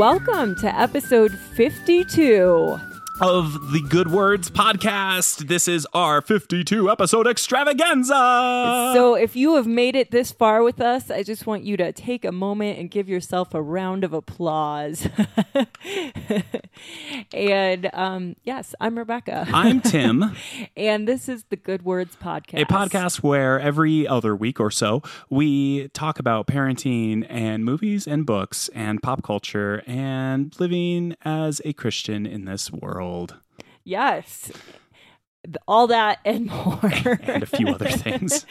Welcome to episode 52. Of the Good Words podcast. This is our 52 episode extravaganza. So, if you have made it this far with us, I just want you to take a moment and give yourself a round of applause. and um, yes, I'm Rebecca. I'm Tim, and this is the Good Words podcast. a podcast where every other week or so we talk about parenting and movies and books and pop culture and living as a Christian in this world Yes. All that and more. and a few other things.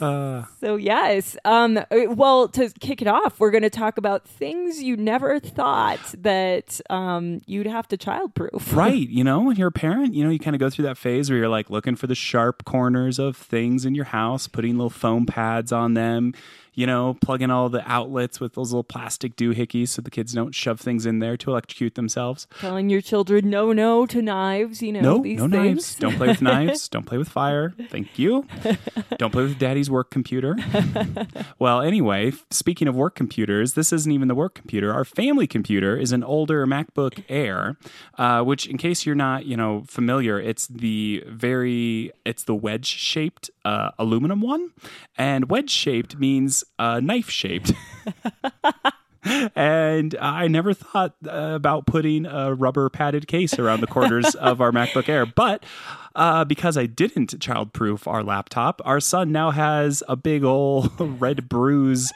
Uh, So yes, um, uh, well, to kick it off, we're going to talk about things you never thought that um, you'd have to childproof. right. You know, when you're a parent, you know, you kind of go through that phase where you're like looking for the sharp corners of things in your house, putting little foam pads on them, you know, plugging all the outlets with those little plastic doohickeys so the kids don't shove things in there to electrocute themselves. Telling your children no, no to knives. You know No, these no things. knives. Don't play with knives. Don't play with fire. Thank you. Don't play with daddy's work computer. well, anyway, speaking of work computers, this isn't even the work computer. Our family computer is an older MacBook Air, uh, which, in case you're not, you know, familiar, it's the very, it's the wedge shaped uh, aluminum one, and wedge shaped means uh, knife shaped. and I never thought uh, about putting a rubber padded case around the corners of our MacBook Air. But uh, because I didn't childproof our laptop, our son now has a big old red bruise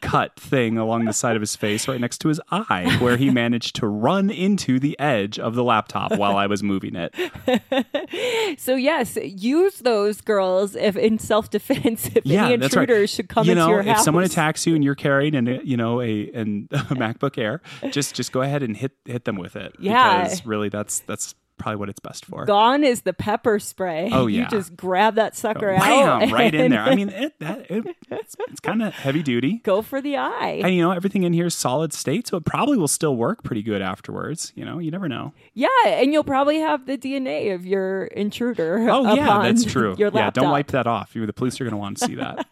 cut thing along the side of his face right next to his eye, where he managed to run into the edge of the laptop while I was moving it. So yes, use those girls if in self defense if Yeah, any that's right. intruders should come you into know, your if someone attacks you and you're carrying an, you know, a, an, a MacBook Air, just just go ahead and hit hit them with it. Yeah. because really, that's that's probably what it's best for. Gone is the pepper spray. Oh, yeah, You just grab that sucker Wham! out. right in there. I mean, it, that it, it's, it's kind of heavy duty. go for the eye. And you know, everything in here is solid state, so it probably will still work pretty good afterwards. You know, you never know. Yeah, and you'll probably have the DNA of your intruder. Oh yeah, that's true. Your yeah, don't wipe that off. You, the police are going to want to see that.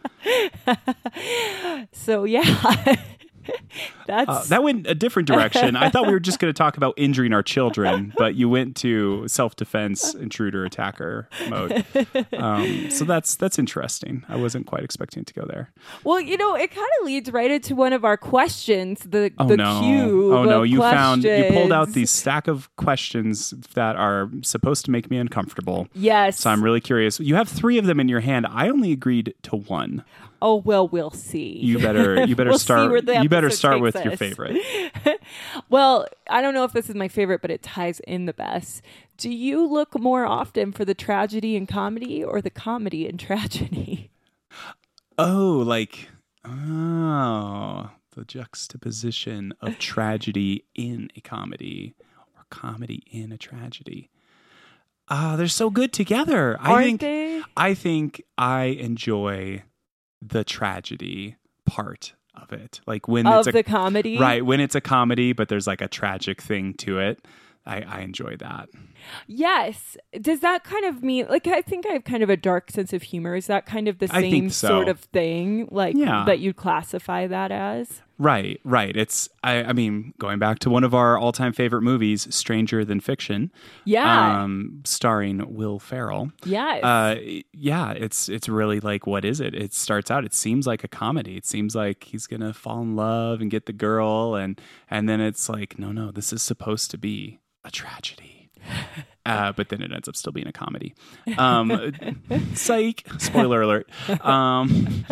So yeah, Uh, that went a different direction. I thought we were just going to talk about injuring our children, but you went to self-defense, intruder, attacker mode. Um, so that's that's interesting. I wasn't quite expecting to go there. well, you know, it kind of leads right into one of our questions. The Oh the no! cube. oh no! You found you pulled out questions. these stack of questions that are supposed to make me uncomfortable. Yes. So I'm really curious. You have three of them in your hand. I only agreed to one. Oh well, we'll see. You better you better We'll start you better start with takes your favorite. Well, I don't know if this is my favorite, but it ties in the best. Do you look more often for the tragedy and comedy, or the comedy and tragedy? Oh, like oh, the juxtaposition of tragedy in a comedy or comedy in a tragedy. Ah, they're so good together. I Aren't think they? I think I enjoy the tragedy part of it. Like when Of it's a the comedy, right, when it's a comedy but there's like a tragic thing to it. I, I enjoy that. Yes. Does that kind of mean like I think I have kind of a dark sense of humor? Is that kind of the I same so. sort of thing? Like Yeah. that you'd classify that as? Right, right. It's I, I mean, going back to one of our all time favorite movies, Stranger Than Fiction. Yeah. Um, starring Will Ferrell. yes. Uh yeah, it's it's really like what is it? It starts out, it seems like a comedy. It seems like he's gonna fall in love and get the girl and and then it's like, no, no, this is supposed to be a tragedy. Uh, but then it ends up still being a comedy. Um, psych. Spoiler alert. Um,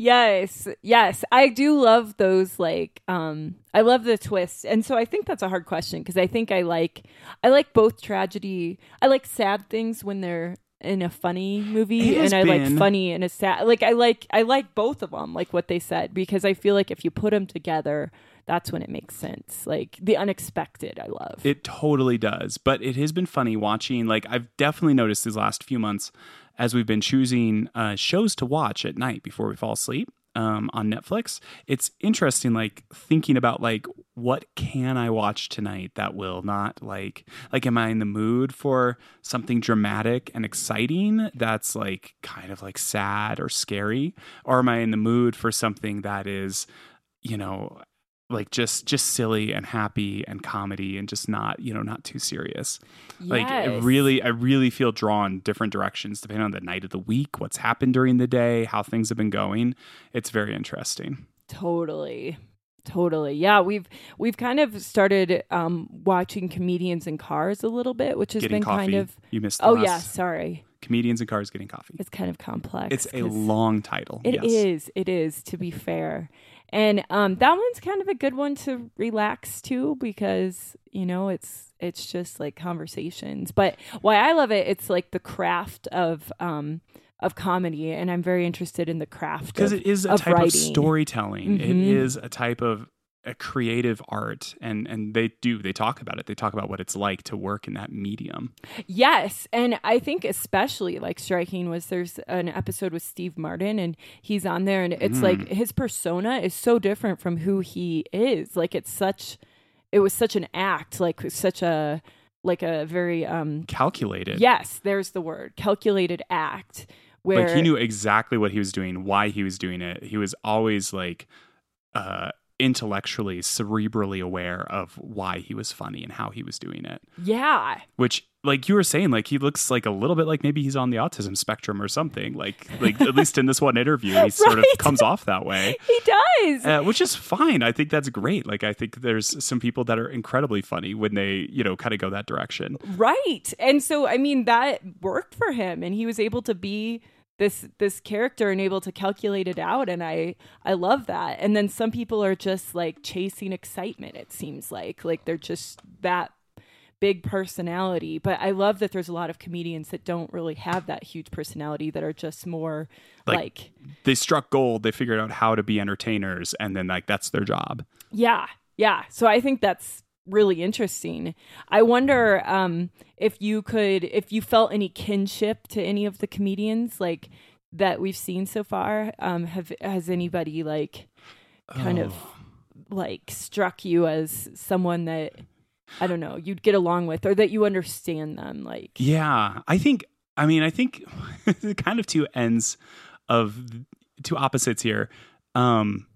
Yes, yes. I do love those like um I love the twist. And so I think that's a hard question because I think I like I like both tragedy. I like sad things when they're in a funny movie and I like funny in a sad like I like I like both of them like what they said because I feel like if you put them together that's when it makes sense. Like the unexpected I love. It totally does. But it has been funny watching, like, I've definitely noticed these last few months as we've been choosing uh, shows to watch at night before we fall asleep um, on Netflix. It's interesting, like, thinking about, like, what can I watch tonight that will not, like, like, am I in the mood for something dramatic and exciting that's, like, kind of like sad or scary? Or am I in the mood for something that is, you know, like just just silly and happy and comedy and just not you know not too serious like it really i really feel drawn different directions depending on the night of the week what's happened during the day how things have been going it's very interesting Totally. Totally. Yeah, we've we've kind of started um watching comedians in cars a little bit, which has getting been coffee kind of you missed Oh last yeah, sorry. comedians and cars getting coffee It's kind of complex. it's a long title It yes. is. It is to be fair. And um that one's kind of a good one to relax to because, you know, it's it's just like conversations. But why I love it, it's like the craft of um of comedy and I'm very interested in the craft because it is a type of storytelling it Mhm. is a type of a creative art and and they do they talk about it they talk about what it's like to work in that medium Yes, and I think especially like striking was there's an episode with Steve Martin and he's on there and it's like Mm. his persona is so different from who he is. Like it's such it was such an act, like such a like a very um calculated yes, there's the word, calculated act where like he knew exactly what he was doing why he was doing it he was always like uh intellectually cerebrally aware of why he was funny and how he was doing it. Yeah, which like you were saying like he looks like a little bit like maybe he's on the autism spectrum or something. Like like at least in this one interview he sort of comes off that way. He does. uh, which is fine. I think that's great. Like i think there's some people that are incredibly funny when they you know kind of go that direction. Right. And so I mean that worked for him and he was able to be this this character and able to calculate it out and I I love that. And then some people are just like chasing excitement it seems like. Like they're just that big personality, but I love that there's a lot of comedians that don't really have that huge personality that are just more Like- like they struck gold they figured out how to be entertainers and then like that's their job Yeah, yeah. So I think that's really interesting. I wonder um, if you could, if you felt any kinship to any of the comedians like that we've seen so far. Um, have has anybody like kind of Oh. like struck you as someone that I don't know you'd get along with or that you understand them? Like, Yeah, I think. I mean, I think the kind of two ends of two opposites here. Um,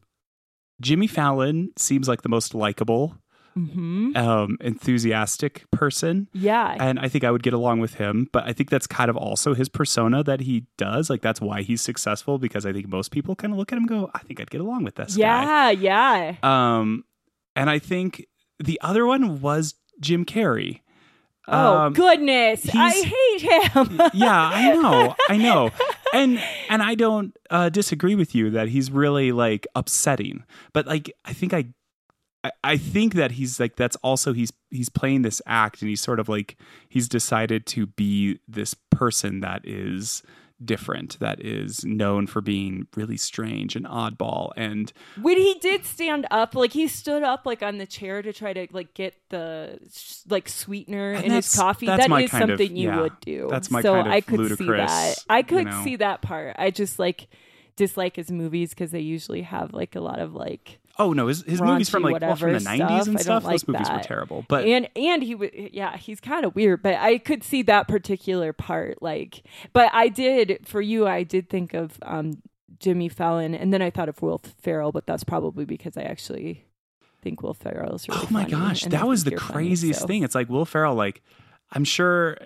Jimmy Fallon seems like the most likable, hmm um, enthusiastic person. yeah, And I think I would get along with him, but I think that's kind of also his persona that he does. Like that's why he's successful because I think most people kind of look at him and go, I think I'd get along with this guy. yeah, yeah. Um, and I think the other one was Jim Carrey. Oh Um, goodness, I hate him. yeah, I know, I know, and and I don't uh, disagree with you that he's really like upsetting, but like I think I, I, I think that he's like that's also he's he's playing this act and he's sort of like he's decided to be this person that is different that is known for being really strange and oddball and when he did stand up like he stood up like on the chair to try to like get the like sweetener And in his coffee. That is kind of- something you yeah, would do. that's my so kind of i could see that. i you could know. see that part. I just like dislike his movies because they usually have like a lot of like oh no his, his movies from like well, from the 90s stuff. and stuff don't those like movies were terrible but and and he was yeah he's kind of weird but i could see that particular part like but i did for you i did think of um jimmy fallon and then i thought of will ferrell but that's probably because i actually think will ferrell is really oh my gosh, that was the you're funny, craziest so- thing. It's like Will Ferrell, like I'm sure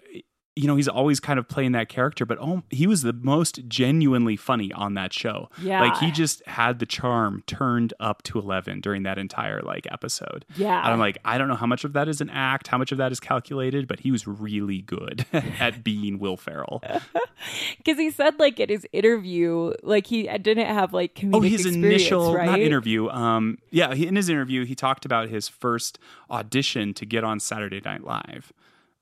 you know he's always kind of playing that character, but oh, he was the most genuinely funny on that show. yeah Like he just had the charm turned up to eleven during that entire like episode. yeah And I'm like, I don't know how much of that is an act, how much of that is calculated, but he was really good at being Will Ferrell. because he said like in his interview like he didn't have like comedic Oh, his initial right? not interview. Um, yeah, he, in his interview, he talked about his first audition to get on Saturday Night Live,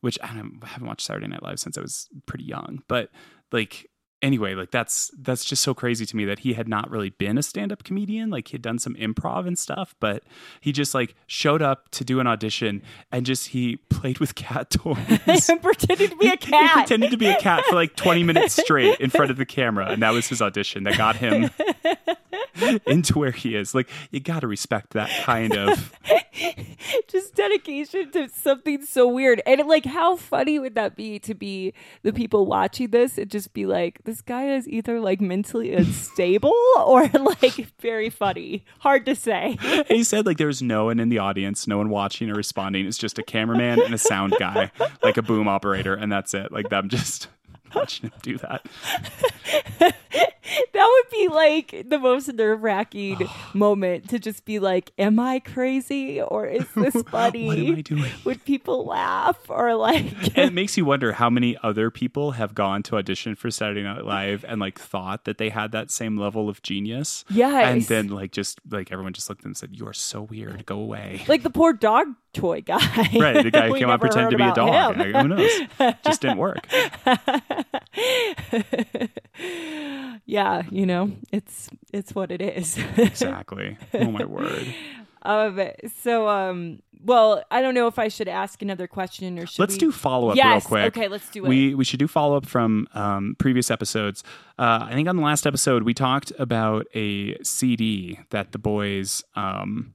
which I, haven't watched Saturday Night Live since I was pretty young. But like, anyway, like that's that's just so crazy to me that he had not really been a stand-up comedian. Like he had done some improv and stuff, but he just like showed up to do an audition and just he played with cat toys. and pretended to be a cat. He cat pretended to be a cat for like 20 minutes straight in front of the camera, and that was his audition that got him into where he is. Like you got to respect that kind of. just dedication to something so weird. And like, how funny would that be to be the people watching this and just be like, this guy is either like mentally unstable or like very funny. Hard to say. he said like there's no one in the audience, no one watching or responding. It's just a cameraman and a sound guy, like a boom operator, and that's it. Like them just watching him do that. that would be like the most nerve wracking moment to just be like, Am I crazy or is this funny? what am I doing? Would people laugh or like And it makes you wonder how many other people have gone to audition for Saturday Night Live and like thought that they had that same level of genius. Yes. And then like just like everyone just looked at them and said, You are so weird. Go away. like the poor dog toy guy. Right. The guy who came out pretending to be a dog. Like, who knows? Just didn't work. yeah, you know, it's it's what it is. Exactly. Oh my word. um so um well, I don't know if I should ask another question or should Let's we do follow up yes, real quick. Okay, let's do it. We we should do follow up from um, previous episodes. Uh, I think on the last episode we talked about a CD that the boys um,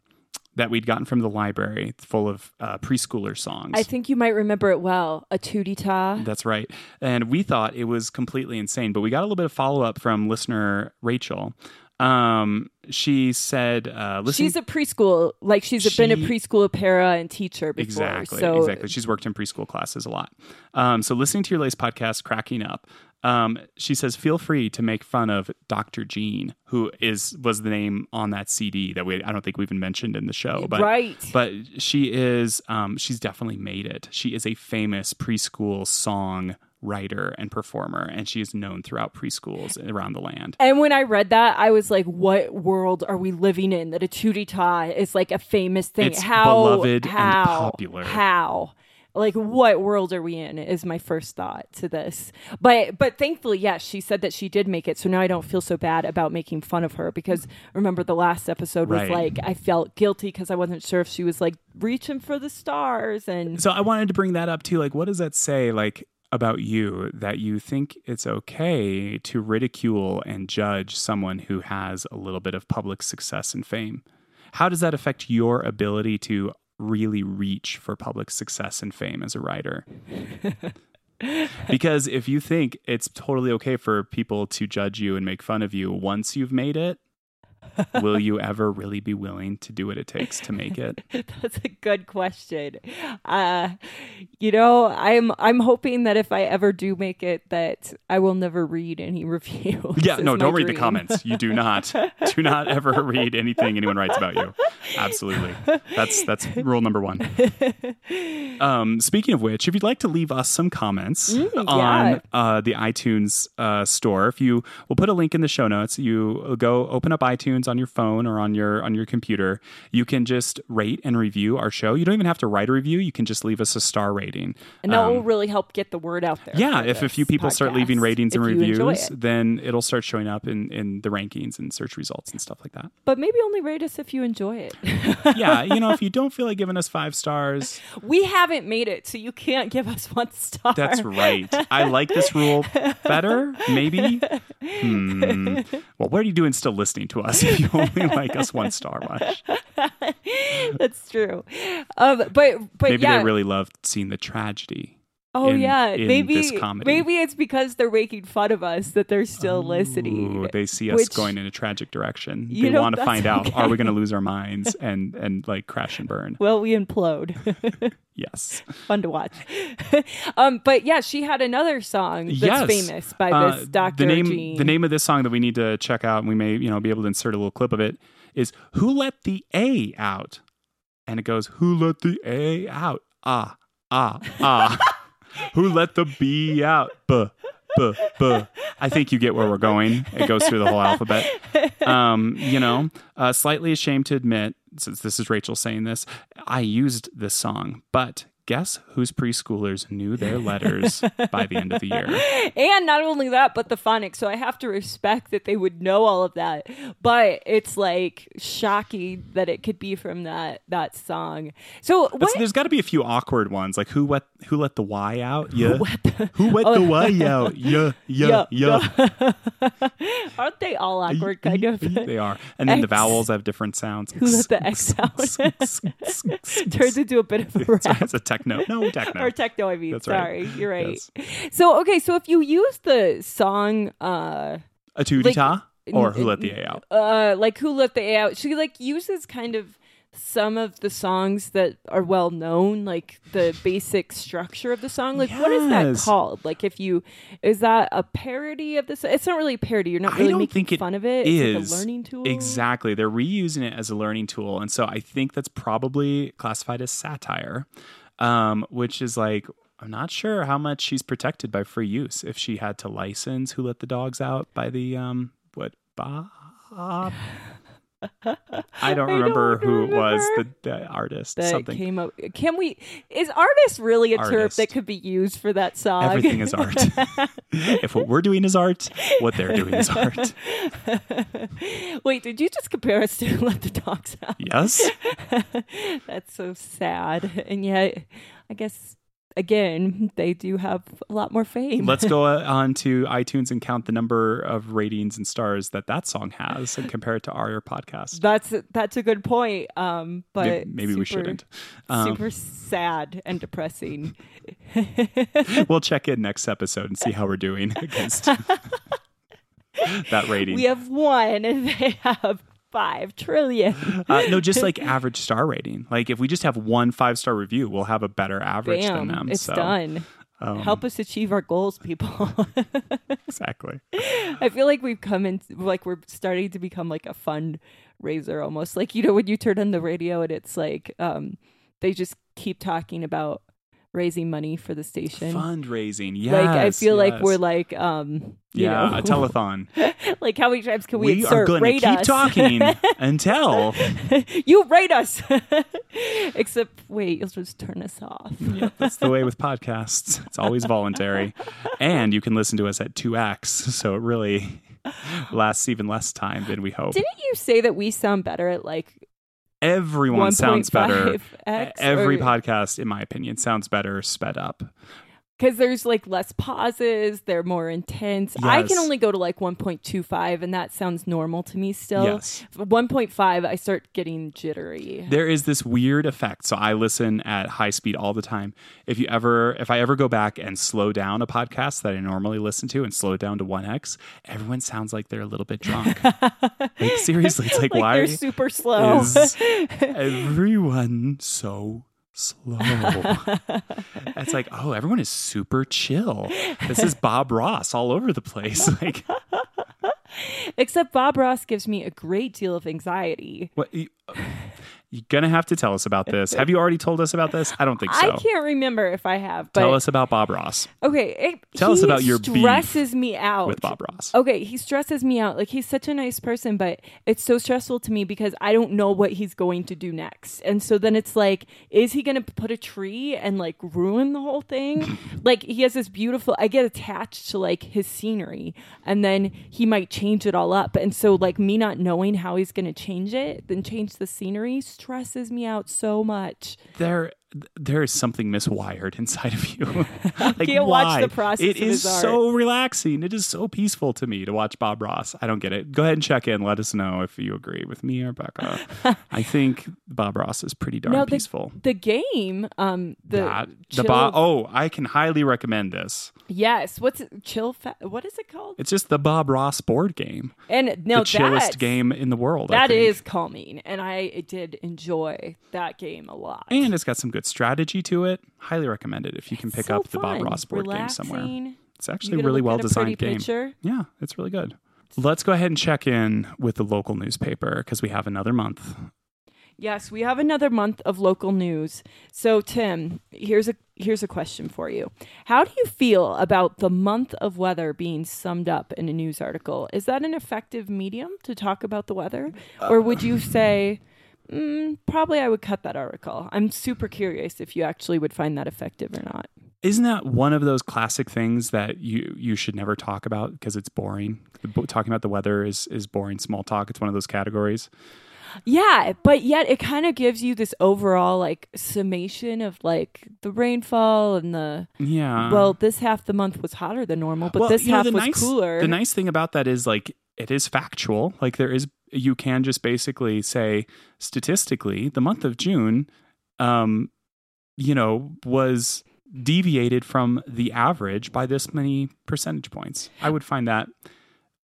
that we'd gotten from the library, full of uh, preschooler songs. I think you might remember it well. A tooty ta. That's right. And we thought it was completely insane, but we got a little bit of follow up from listener Rachel. Um, she said, uh, listen, She's a preschool, like she's been a preschool para and teacher before. Exactly. So exactly. She's worked in preschool classes a lot. Um, so listening to your latest podcast, cracking up. Um, she says, feel free to make fun of Dr. Jean, who is was the name on that CD that we I don't think we've even mentioned in the show. But right. but she is um, she's definitely made it. She is a famous preschool song writer and performer, and she is known throughout preschools around the land. And when I read that, I was like, "What world are we living in? That a tooty ta is like a famous thing? It's how beloved and how popular. How? Like, what world are we in? Is my first thought to this. But but thankfully, yes, she said that she did make it. So now I don't feel so bad about making fun of her because remember the last episode was Right. like I felt guilty because I wasn't sure if she was like reaching for the stars and So I wanted to bring that up too. Like, what does that say? Like about you that you think it's okay to ridicule and judge someone who has a little bit of public success and fame. How does that affect your ability to really reach for public success and fame as a writer? because if you think it's totally okay for people to judge you and make fun of you once you've made it, will you ever really be willing to do what it takes to make it? That's a good question. Uh, you know, I'm I'm hoping that if I ever do make it, that I will never read any reviews. Yeah, no, don't read the comments. You do not. do not ever read anything anyone writes about you. Absolutely. That's that's rule number 1. Um, speaking of which, if you'd like to leave us some comments Mm, on yeah. uh, the iTunes uh, store, if you we'll put a link in the show notes, you go open up iTunes on your phone or on your on your computer. You can just rate and review our show. You don't even have to write a review. You can just leave us a star rating. and that Um, will really help get the word out there. yeah, if a few people start leaving ratings and reviews, it. then it'll start showing up in, in the rankings and search results and stuff like that. But maybe only rate us if you enjoy it. Yeah, you know, if you don't feel like giving us five stars, we haven't made it, so you can't give us one star. that's right. I like this rule better, maybe. Hmm. Well, what are you doing still listening to us if you only like us one star much? That's true. Um, but but Maybe yeah. they really loved seeing the tragedy. Oh in- yeah, in maybe this comedy. maybe it's because they're making fun of us that they're still listening. They see us which- going in a tragic direction. They want to find out: okay. Are we going to lose our minds and and like crash and burn? Well, we implode. Yes. Fun to watch. um, but yeah, she had another song that's yes. famous by Uh, this Doctor The name, Jean. the name of this song that we need to check out, and we may, you know, be able to insert a little clip of it, is "Who Let the A Out," and it goes, "Who let the A out? Ah, ah, ah. Who let the B out? Buh, buh, buh." I think you get where we're going. It goes through the whole alphabet. Um, you know, uh, slightly ashamed to admit, since this is Rachel saying this, I used this song, but guess whose preschoolers knew their letters by the end of the year? And not only that, but the phonics. So I have to respect that they would know all of that. But it's like shocking that it could be from that that song. So there's got to be a few awkward ones, like who wet who let the Y out? Yeah. Who let the oh. Y out? Yeah, yeah, yeah. Aren't they all awkward? Kind of. they are. And then the vowels have different sounds. Who let the X out? Turns into a bit of a rap. it's a techno. No, techno. or techno. I mean, That's right. you're right. So okay, so if you use the song, uh, a like- ta or who let the A out? uh, like who let the A out, she like uses kind of some of the songs that are well known, like the basic structure of the song. Like what is that called? Like if you is that a parody of this? It's not really a parody. You're not really making fun of it. is. It's like a learning tool. Exactly. They're reusing it as a learning tool. And so I think that's probably classified as satire, um, which is like, I'm not sure how much she's protected by free use. If she had to license Who Let the Dogs Out by the, um, what, Bob? I don't remember don't who it was, the, the artist. that something. came up. Can we? Is artist really a term that could be used for that song? Everything is art. if what we're doing is art, what they're doing is art. Wait, did you just compare us to Let the Dogs Out? Yes? That's so sad. And yet, I guess, again, they do have a lot more fame. Let's go uh, on to iTunes and count the number of ratings and stars that that song has and compare it to our podcast. that's that's a good point. Um, but May- Maybe we shouldn't. Um, super sad and depressing. we'll check in next episode and see how we're doing against that rating. We have one, and they have five trillion. uh, no, just like average star rating. Like if we just have one five star review, we'll have a better average than them. It's so, done. um, Help us achieve our goals, people. Exactly. I feel like we've come in, like we're starting to become like a fundraiser almost. Like, you know, when you turn on the radio and it's like, um, they just keep talking about raising money for the station. Fundraising. yeah. like, I feel like we're like, um, you yeah, know, a telethon. like how many times can we, We, insert are going to keep us? talking until you rate us. Except, wait, you'll just turn us off. Yep, that's the way with podcasts. It's always voluntary. And you can listen to us at 2x, so it really lasts even less time than we hope. Didn't you say that we sound better at like Everyone sounds better. 1.5x Every or- podcast, in my opinion, sounds better sped up. Because there's like less pauses they're more intense i can only go to like 1.25 and that sounds normal to me still Yes. 1.5 i start getting jittery There is this weird effect. So I listen at high speed all the time. If you ever, if I ever go back and slow down a podcast that I normally listen to and slow it down to 1x, everyone sounds like they're a little bit drunk. like seriously, it's like, like why they're super slow everyone so slow? it's like, oh, everyone is super chill. This is Bob Ross all over the place. Like, except bob ross gives me a great deal of anxiety what? You, uh, you're gonna have to tell us about this. Have you already told us about this? I don't think so. i can't remember if i have but Tell us about Bob Ross okay it, Tell us about your stresses me out with Bob Ross. Okay, he stresses me out. Like he's such a nice person, but it's so stressful to me because I don't know what he's going to do next. And so then it's like, is he going to put a tree and like ruin the whole thing? like he has this beautiful I get attached to like his scenery and then he might change it all up. And so like me not knowing how he's going to change it, then change the scenery stresses me out so much. There, there is something miswired inside of you. like, can't watch why? the process It is so relaxing. It is so peaceful to me to watch Bob Ross. I don't get it. Go ahead and check in. Let us know if you agree with me or Becca. I think Bob Ross is pretty darn No, the- peaceful. The game, um the that the Bob. Oh, I can highly recommend this. Yes, what's it? Chill fa- what is it called? It's just the Bob Ross board game. And no, the chillest game in the world. That is calming, and I did enjoy that game a lot. and it's got some good strategy to it. Highly recommend it if you can pick So up the Bob Ross board game somewhere. It's actually a really well at a pretty designed game. picture. Yeah, it's really good. Let's go ahead and check in with the local newspaper because we have another month. Yes, we have another month of local news. So, Tim, here's a here's a question for you. How do you feel about the month of weather being summed up in a news article? Is that an effective medium to talk about the weather, or would you say mm, probably I would cut that article. I'm super curious if you actually would find that effective or not. Isn't that one of those classic things that you you should never talk about because it's boring? The- Talking about the weather is is boring small talk. It's one of those categories. Yeah, but yet it kind of gives you this overall like summation of like the rainfall and the Yeah. well, this half the month was hotter than normal, but Well, this you know, half was nice, cooler. The nice thing about that is like it is factual. Like there is you can just basically say statistically the month of June um you know was deviated from the average by this many percentage points. I would find that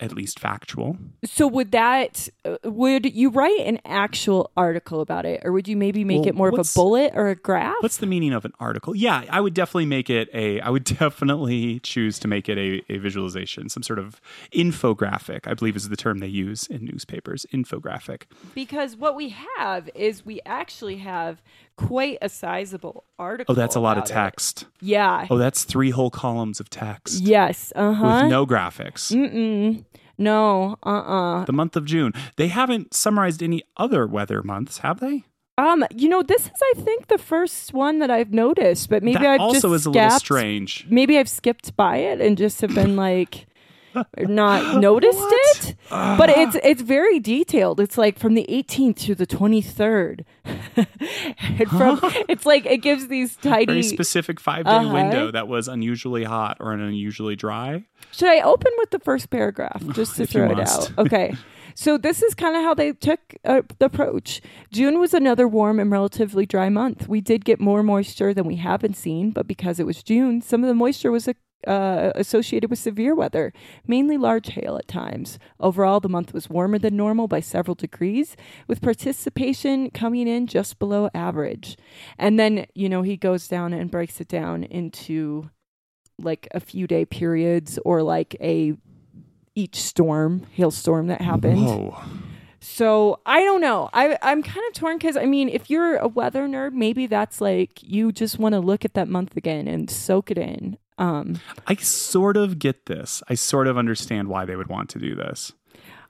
at least factual. so would that uh, would you write an actual article about it or would you maybe make Well, it more of a bullet or a graph? What's the meaning of an article? Yeah, I would definitely make it a. I would definitely choose to make it a, a visualization, some sort of infographic. I believe is the term they use in newspapers. Infographic. because what we have is we actually have quite a sizable article. Oh, that's a lot of about it. text. Yeah. Oh, that's three whole columns of text Yes. Uh huh. with no graphics. Mm-mm. No. Uh-uh. The month of June. They haven't summarized any other weather months, have they? Um, you know, this is I think the first one that I've noticed, but maybe that I've also just is a little strange. Maybe I've skipped by it and just have been like not noticed it. but it's it's very detailed. It's like from the 18th to the 23rd. and from it's like it gives these Very tidy specific five day Uh-huh. window that was unusually hot or an unusually dry. Should I open with the first paragraph just to throw it out? Okay. So this is kind of how they took uh, the approach. June was another warm and relatively dry month. We did get more moisture than we haven't seen, but because it was June, some of the moisture was uh, associated with severe weather, mainly large hail at times. Overall, the month was warmer than normal by several degrees, with precipitation coming in just below average. And then, you know, he goes down and breaks it down into like a few day periods or like a each storm hailstorm that happened Whoa. so i don't know I, i'm kind of torn because i mean if you're a weather nerd maybe that's like you just want to look at that month again and soak it in um I sort of get this. I sort of understand why they would want to do this.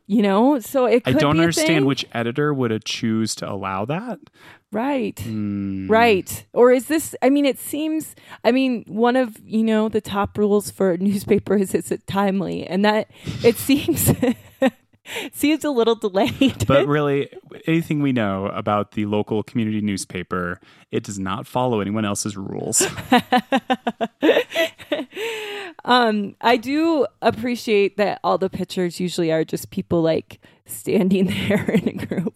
you know so it I don't understand which editor would have choose to allow that. right Hmm. Right. Or is this, I mean, it seems, I mean, one of, you know, the top rules for a newspaper is is it timely? And that, it seems, seems a little delayed. But really, anything we know about the local community newspaper, it does not follow anyone else's rules. um, I do appreciate that all the pictures usually are just people like standing there in a group.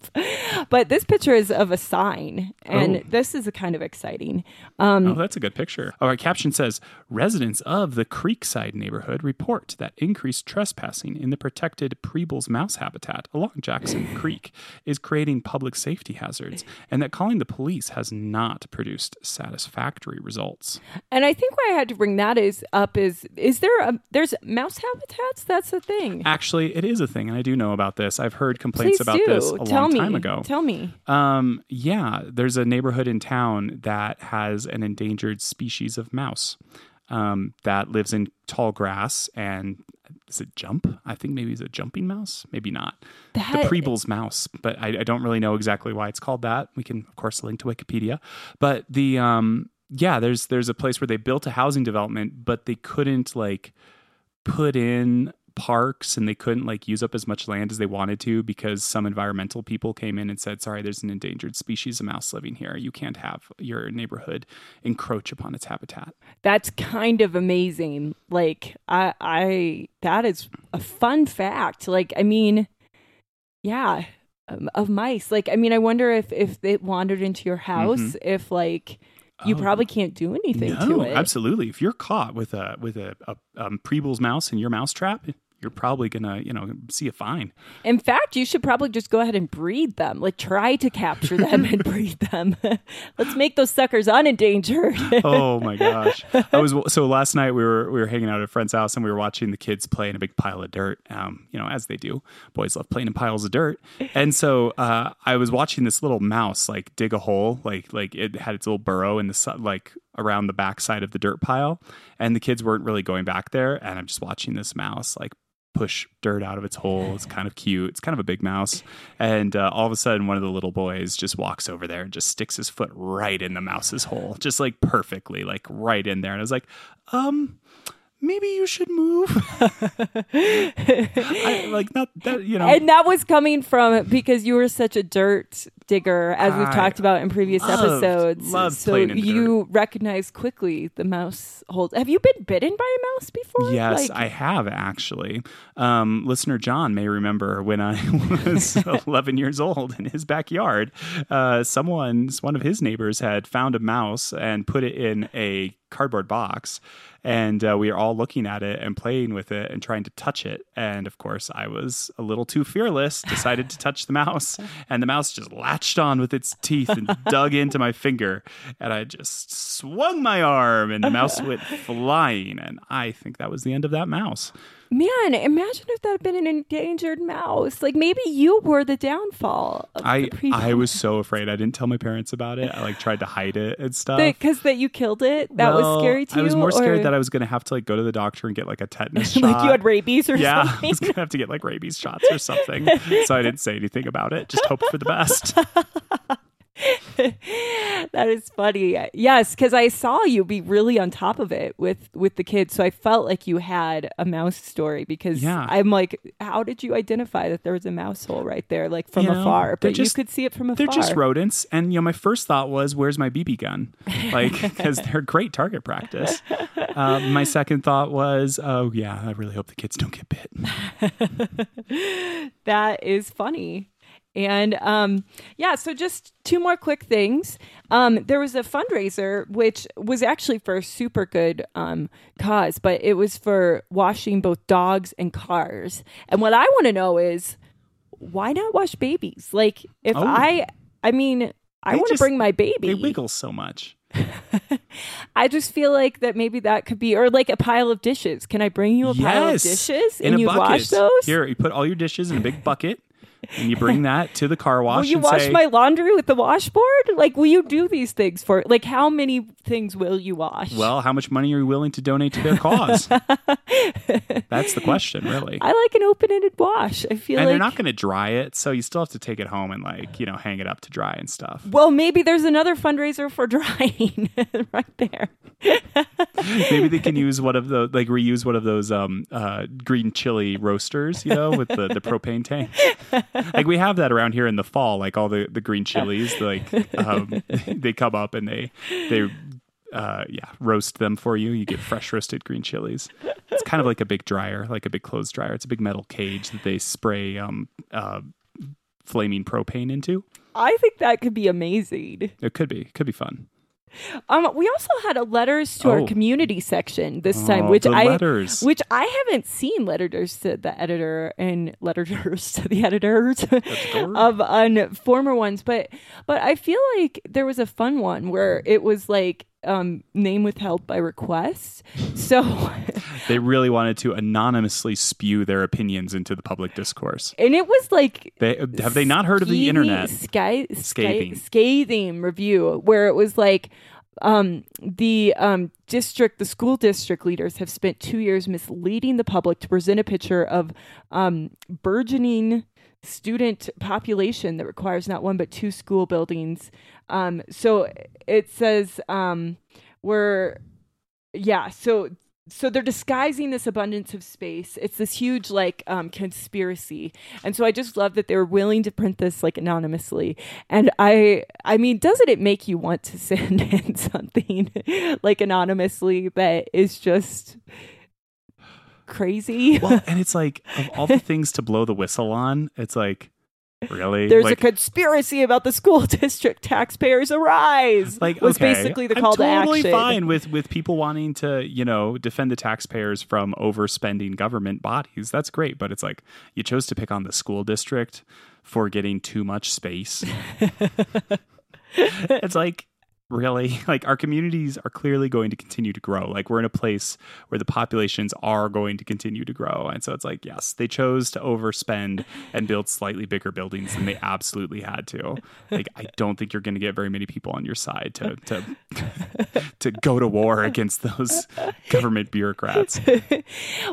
But this picture is of a sign, and Oh. this is a kind of exciting. Um, oh, that's a good picture. All right, caption says Residents of the Creekside neighborhood report that increased trespassing in the protected Preble's mouse habitat along Jackson Creek is creating public safety hazards, and that calling the police has not produced satisfactory results. And I think why I had to bring that is up is is there a there's mouse habitats? That's a thing. Actually, it is a thing, and I do know about this. I've heard complaints Please about do. this a Tell long me. time ago. Tell me. Um, yeah, there's a neighborhood in town that has an endangered species of mouse um, that lives in tall grass and is it jump? I think maybe it's a jumping mouse, maybe not. That the Preble's mouse, but I, I don't really know exactly why it's called that. We can of course link to Wikipedia, but the um, yeah, there's there's a place where they built a housing development, but they couldn't like put in parks and they couldn't like use up as much land as they wanted to because some environmental people came in and said sorry there's an endangered species of mouse living here you can't have your neighborhood encroach upon its habitat that's kind of amazing. Like I I that is a fun fact. Like I mean, yeah, um, of mice. Like I mean, I wonder if if it wandered into your house, if like you Mm-hmm. Oh. probably can't do anything no to it. absolutely if you're caught with a with a, a um, Preble's mouse in your mouse trap you're probably gonna you know see a fine In fact, you should probably just go ahead and breed them. Like try to capture them and breed them. Let's make those suckers unendangered. oh my gosh i was so last night we were we were hanging out at a friend's house and we were watching the kids play in a big pile of dirt um you know as they do boys love playing in piles of dirt and so uh i was watching this little mouse like dig a hole like like it had its little burrow in the su- like around the backside of the dirt pile and the kids weren't really going back there and i'm just watching this mouse like push dirt out of its hole. It's kind of cute. It's kind of a big mouse. And uh, all of a sudden, one of the little boys just walks over there and just sticks his foot right in the mouse's hole, just like perfectly, like right in there. And I was like, um, maybe you should move. I, like not that you know. And that was coming from because you were such a dirt digger, as we've I talked about in previous loved- episodes. loved so you recognized quickly the mouse hold. Have you been bitten by a mouse before? Yes, Like- I have actually. Um, listener John may remember when I was 11 years old in his backyard, uh, someone, one of his neighbors, had found a mouse and put it in a cardboard box. And uh, we are all looking at it and playing with it and trying to touch it. And of course, I was a little too fearless, decided to touch the mouse. And the mouse just latched on with its teeth and dug into my finger. And I just swung my arm, and the mouse went flying. And I think that was the end of that mouse. Man, imagine if that had been an endangered mouse. Like maybe you were the downfall. Of I the I was so afraid. I didn't tell my parents about it. I like tried to hide it and stuff. because that you killed it. That Well, was scary to you. I was more or- scared that I was going to have to like go to the doctor and get like a tetanus shot. like you had rabies or yeah, I was gonna have to get like rabies shots or something. so I didn't say anything about it. Just hoped for the best. that is funny. Yes, because I saw you be really on top of it with with the kids, so I felt like you had a mouse story. Because Yeah. I'm like, how did you identify that there was a mouse hole right there, like from You know, afar? But just- you could see it from afar. They're just rodents, and you know, my first thought was, "Where's my BB gun?" Like, because they're great target practice. Uh, my second thought was, "Oh yeah, I really hope the kids don't get bit." that is funny. And um, yeah, so just two more quick things. Um, there was a fundraiser which was actually for a super good um, cause, but it was for washing both dogs and cars. And what I want to know is why not wash babies? Like, if Oh. I, I mean, I want to bring my baby. They wiggle so much. I just feel like that maybe that could be, or like a pile of dishes. Can I bring you a pile of dishes in and a you bucket. wash those? Here, you put all your dishes in a big bucket, and you bring that to the car wash. Will you wash say, my laundry with the washboard? Like, will you do these things for? Like, how many things will you wash? Well, how much money are you willing to donate to their cause? That's the question, really. I like an open-ended wash. I feel and like they're not going to dry it, so you still have to take it home and like you know hang it up to dry and stuff. Well, maybe there's another fundraiser for drying right there. Maybe they can use one of the like reuse one of those um uh green chili roasters, you know, with the the propane tank. Like we have that around here in the fall. Like all the the green chilies, like um, they come up and they they. Uh, yeah, roast them for you. You get fresh roasted green chilies. It's kind of like a big dryer, like a big clothes dryer. It's a big metal cage that they spray um, uh, flaming propane into. I think that could be amazing. It could be, It could be fun. Um, we also had a letters to our Oh. community section this time, Oh, which I letters. which I haven't seen letters to the editor and letters to the editors of on former ones, but but I feel like there was a fun one where it was like um, name withheld by request. So They really wanted to anonymously spew their opinions into the public discourse. and it was like They have they not heard of the internet? Sky, Scathing. scathing. scathing review where it was like um, the um, district, the school district leaders have spent two years misleading the public to present a picture of um, burgeoning student population that requires not one but two school buildings. Um, so it says um, we're yeah, so so they're disguising this abundance of space. It's this huge like um, conspiracy, and so I just love that they were willing to print this like anonymously. And I, I mean, doesn't it make you want to send in something like anonymously that is just crazy? Well, and it's like of all the things to blow the whistle on, it's like really There's like, a conspiracy about the school district. Taxpayers arise. like was okay, basically the I'm call totally to action. fine with with people wanting to you know defend the taxpayers from overspending government bodies. That's great, but it's like you chose to pick on the school district for getting too much space. it's like really like our communities are clearly going to continue to grow. Like we're in a place where the populations are going to continue to grow. And so it's like yes they chose to overspend and build slightly bigger buildings than they absolutely had to. Like i don't think you're going to get very many people on your side to to to go to war against those government bureaucrats.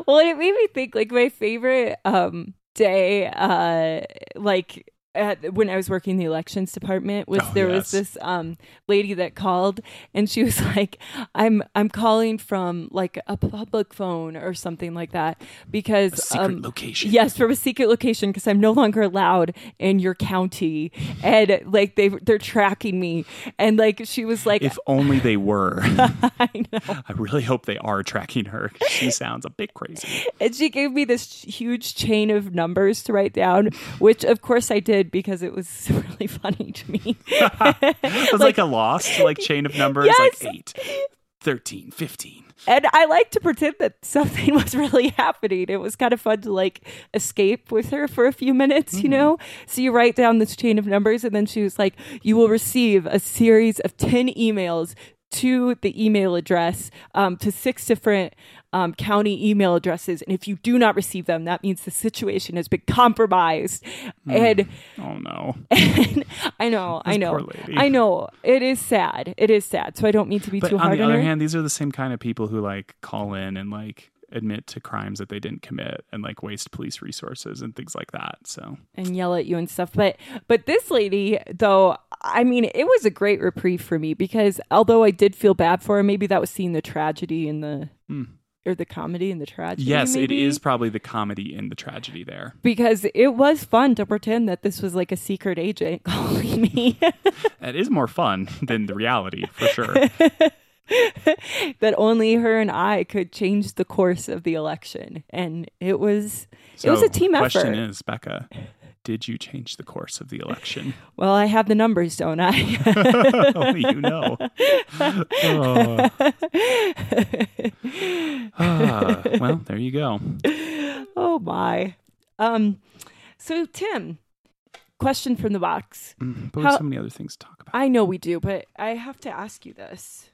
Well it made me think like my favorite um day uh like at, when I was working in the elections department was Oh, there yes. was this um, lady that called and she was like I'm I'm calling from like a public phone or something like that because a secret um, location. Yes, from a secret location because I'm no longer allowed in your county, and like they they're tracking me, and like she was like, if only they were. I know, i really hope they are tracking her. she sounds a bit crazy. And she gave me this huge chain of numbers to write down, which of course I did because it was really funny to me. it was like, a lost like chain of numbers Yes. like 8 13 15 and I like to pretend that something was really happening. It was kind of fun to like escape with her for a few minutes, you know? So you write down this chain of numbers, and then she was like, You will receive a series of 10 emails to the email address um, to six different um, county email addresses. And if you do not receive them, that means the situation has been compromised. And oh no I know, I know. I know. It is sad. It is sad. So I don't mean to be But too hard. on the on other her. hand, these are the same kind of people who like call in and like admit to crimes that they didn't commit and like waste police resources and things like that. So and yell at you and stuff. But but this lady, though, I mean, it was a great reprieve for me because although I did feel bad for her, maybe that was seeing the tragedy in the or the comedy and the tragedy. Yes, it maybe? is probably the comedy and the tragedy there. because it was fun to pretend that this was like a secret agent calling me. It is more fun than the reality for sure. that only her and I could change the course of the election, and it was it was a team question effort. Question is, Becca, did you change the course of the election? Well, I have the numbers, don't I? You know. Oh. Ah, well, there you go. oh my. Um. So Tim, question from the box. Mm, But we have so many other things to talk about. I know we do, but I have to ask you this.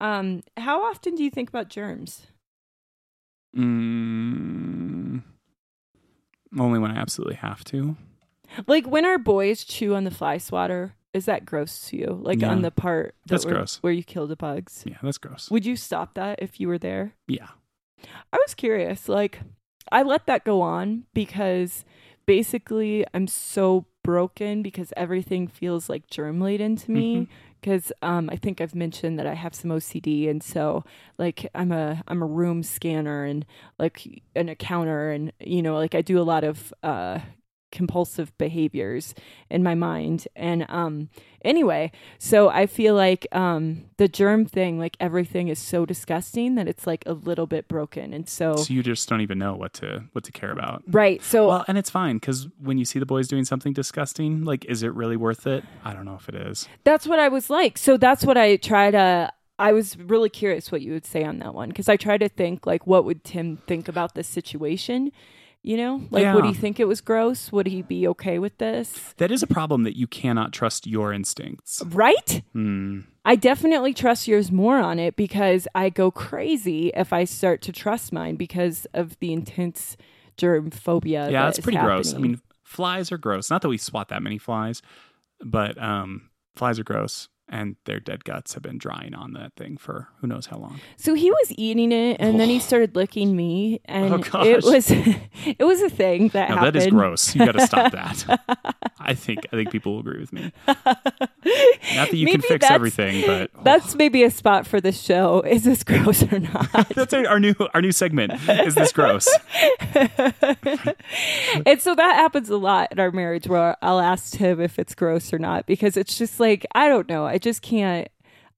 Um, how often do you think about germs? Mm, only when I absolutely have to. Like when our boys chew on the fly swatter, is that gross to you? Like Yeah. on the part that That's where, gross. where you kill the bugs? Yeah, that's gross. Would you stop that if you were there? Yeah. I was curious. Like, I let that go on because basically I'm so broken because everything feels like germ laden to me. Mm-hmm. Because um, I think I've mentioned that I have some OCD, and so like I'm a I'm a room scanner and like an accounter, and you know like I do a lot of uh, compulsive behaviors in my mind. And um, anyway, so I feel like um, the germ thing, like everything is so disgusting that it's like a little bit broken. And so, So you just don't even know what to what to care about. right. So Well, and it's fine because when you see the boys doing something disgusting, like, is it really worth it? I don't know if it is. that's what I was like. So that's what I try to. I was really curious what you would say on that one because I try to think like, what would Tim think about this situation? You know, like, would Yeah. he think it was gross? Would he be okay with this? That is a problem that you cannot trust your instincts. Right? Hmm. I definitely trust yours more on it because I go crazy if I start to trust mine because of the intense germ phobia. yeah, that that's pretty gross. I mean, flies are gross. Not that we swat that many flies, but um, flies are gross, and their dead guts have been drying on that thing for who knows how long. so he was eating it, and then he started licking me, and Oh, it was it was a thing that No, happened. that is gross. You got to stop that. I think I think people will agree with me. Not that you can fix everything, but That's oh. maybe a spot for the show. Is this gross or not? that's our our new our new segment. Is this gross? and so that happens a lot in our marriage where I'll ask him if it's gross or not because it's just like I don't know. I just can't.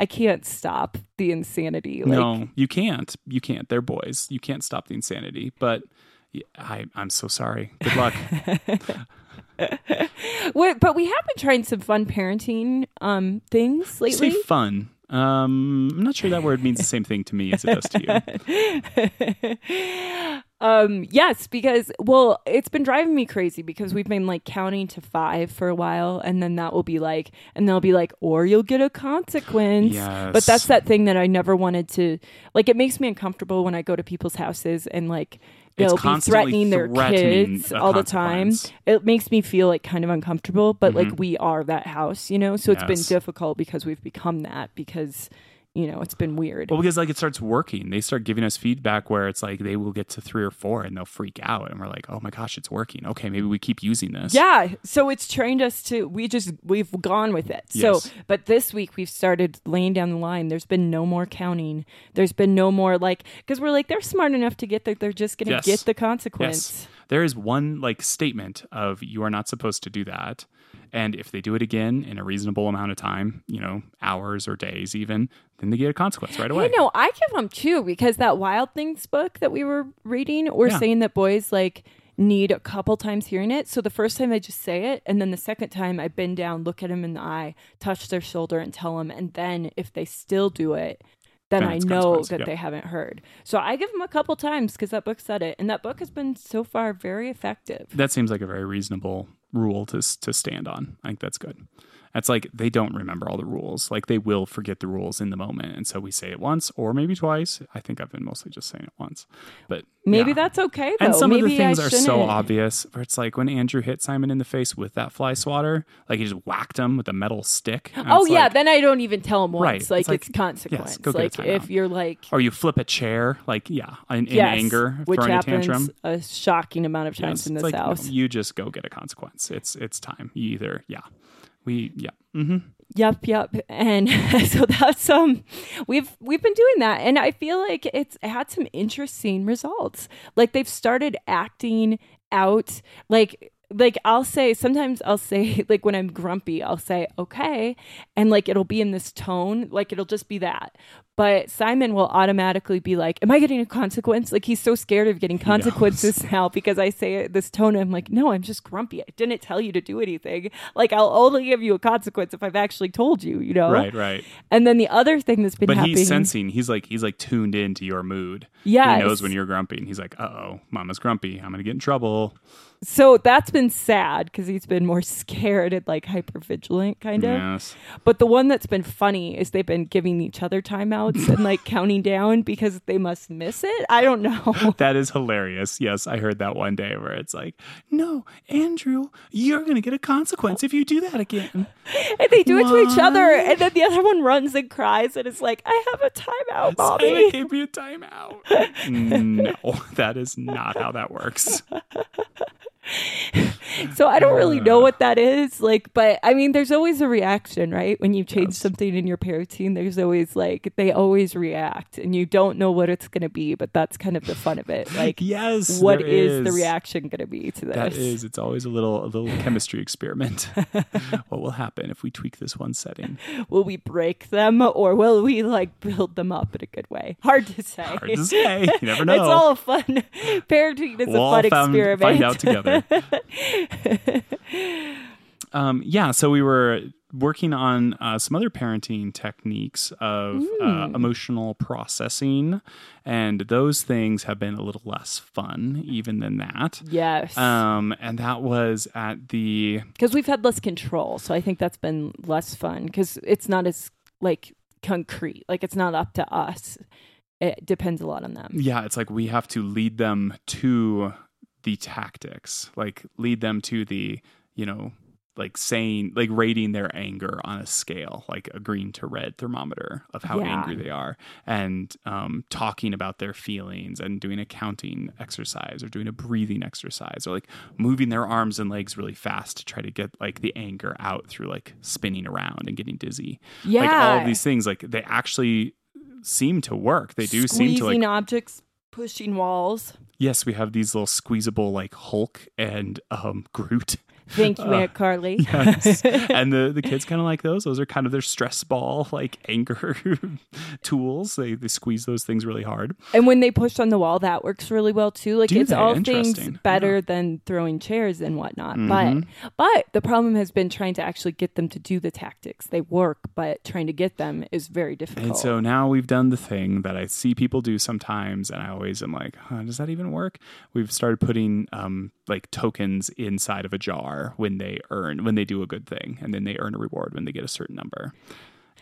I can't stop the insanity. Like, no, you can't. You can't. They're boys. You can't stop the insanity. But I I'm so sorry. Good luck. But we have been trying some fun parenting um things Say lately. fun. Um, I'm not sure that word means the same thing to me as it does to you. Um, yes, because well, it's been driving me crazy because we've been like counting to five for a while, and then that will be like, and they'll be like, or you'll get a consequence. Yes. But that's that thing that I never wanted to. Like, it makes me uncomfortable when I go to people's houses and like they'll be threatening their threatening kids all the time. It makes me feel like kind of uncomfortable, but like Mhm. we are that house, you know. So it's been difficult because we've become that because you know it's been weird. Well, because like it starts working, they start giving us feedback where it's like they will get to three or four and they'll freak out, and we're like, oh my gosh, it's working. Okay, maybe we keep using this. Yeah, so it's trained us to we just we've gone with it. So, but this week we've started laying down the line. There's been no more counting. There's been no more like cuz we're like they're smart enough to get that they're just going to Yes. get the consequence. There is one like statement of you are not supposed to do that. And if they do it again in a reasonable amount of time, you know, hours or days even, then they get a consequence right away. I know, I give them too because that Wild Things book that we were reading, we're Yeah. saying that boys like need a couple times hearing it. So the first time I just say it, and then the second time I bend down, look at them in the eye, touch their shoulder, and tell them. And then if they still do it, then I know that yeah. they haven't heard. So I give them a couple times because that book said it, and that book has been so far very effective. That seems like a very reasonable rule to to stand on. I think that's good. That's like they don't remember all the rules. Like they will forget the rules in the moment, and so we say it once or maybe twice. I think I've been mostly just saying it once, but Maybe yeah. that's okay though. And some Maybe of the things I are so shouldn't. obvious. Where it's like when Andrew hit Simon in the face with that fly swatter, like he just whacked him with a metal stick. Oh yeah, like- then I don't even tell him once. Right. Like It's like, it's consequence. go like if you're like or you flip a chair, like yeah, in, in yes, anger, which throwing a tantrum. a shocking amount of times Yes, in this like, no, house. you just go get a consequence. It's it's time. You either yeah, we yeah. Mm-hmm. Yep, yep. And so that's um we've we've been doing that and I feel like it's had some interesting results. Like they've started acting out like like I'll say sometimes I'll say like when I'm grumpy I'll say okay and like it'll be in this tone like it'll just be that. But Simon will automatically be like, "Am I getting a consequence?" Like he's so scared of getting consequences now because I say it this tone. I'm like, "No, I'm just grumpy. I didn't tell you to do anything. Like I'll only give you a consequence if I've actually told you." You know, Right, right. And then the other thing that's been But happening, he's sensing. He's like he's like tuned into your mood. yeah he knows when you're grumpy, and he's like, "Uh oh, Mama's grumpy. I'm gonna get in trouble." So that's been sad because he's been more scared and like hyper vigilant kind of. Yes. But the one that's been funny is they've been giving each other timeouts and like counting down because they must miss it. I don't know. That is hilarious. Yes, I heard that one day where it's like, "No, Andrew, you're gonna get a consequence if you do that again." and they do it to each other, and then the other one runs and cries, and it's like, "I have a timeout, Simon mommy." gave me a timeout. no, that is not how that works. So I don't really know what that is, like, but I mean, there's always a reaction, right? When you change Yes. something in your parenting, there's always like they always react, and you don't know what it's gonna be, but that's kind of the fun of it. Like, Yes, what there is the reaction gonna be to this? That is, it's always a little a little chemistry experiment. what will happen if we tweak this one setting? Will we break them, or will we like build them up in a good way? Hard to say. Hard to say. You never know. It's all fun parenting is we'll a fun found- experiment. find out together. um, yeah, so we were working on uh, some other parenting techniques of uh, Hmm. emotional processing, and those things have been a little less fun, even than that. Yes. Um, and that was at the because we've had less control so i think that's been less fun because it's not as like concrete like it's not up to us it depends a lot on them yeah, it's like we have to lead them to the tactics, like lead them to the, you know, like saying, like rating their anger on a scale, like a green to red thermometer of how Yeah. angry they are, and um, talking about their feelings and doing a counting exercise or doing a breathing exercise or like moving their arms and legs really fast to try to get like the anger out through like spinning around and getting dizzy. yeah Like all of these things, like they actually seem to work. They do seem to like Squeezing objects pushing walls Yes, we have these little squeezable like Hulk and um, Groot Thank you, Aunt Carly. Yes. and the, the kids kind of like those. Those are kind of their stress ball, like anger tools. They, they squeeze those things really hard. And when they push on the wall, that works really well too. Like Do it's they? all things better Yeah. than throwing chairs and whatnot. Mhm. But but the problem has been trying to actually get them to do the tactics. They work, but trying to get them is very difficult. And so now we've done the thing that I see people do sometimes, and I always am like, huh, does that even work? We've started putting um, like tokens inside of a jar when they earn, when they do a good thing, and then they earn a reward when they get a certain number.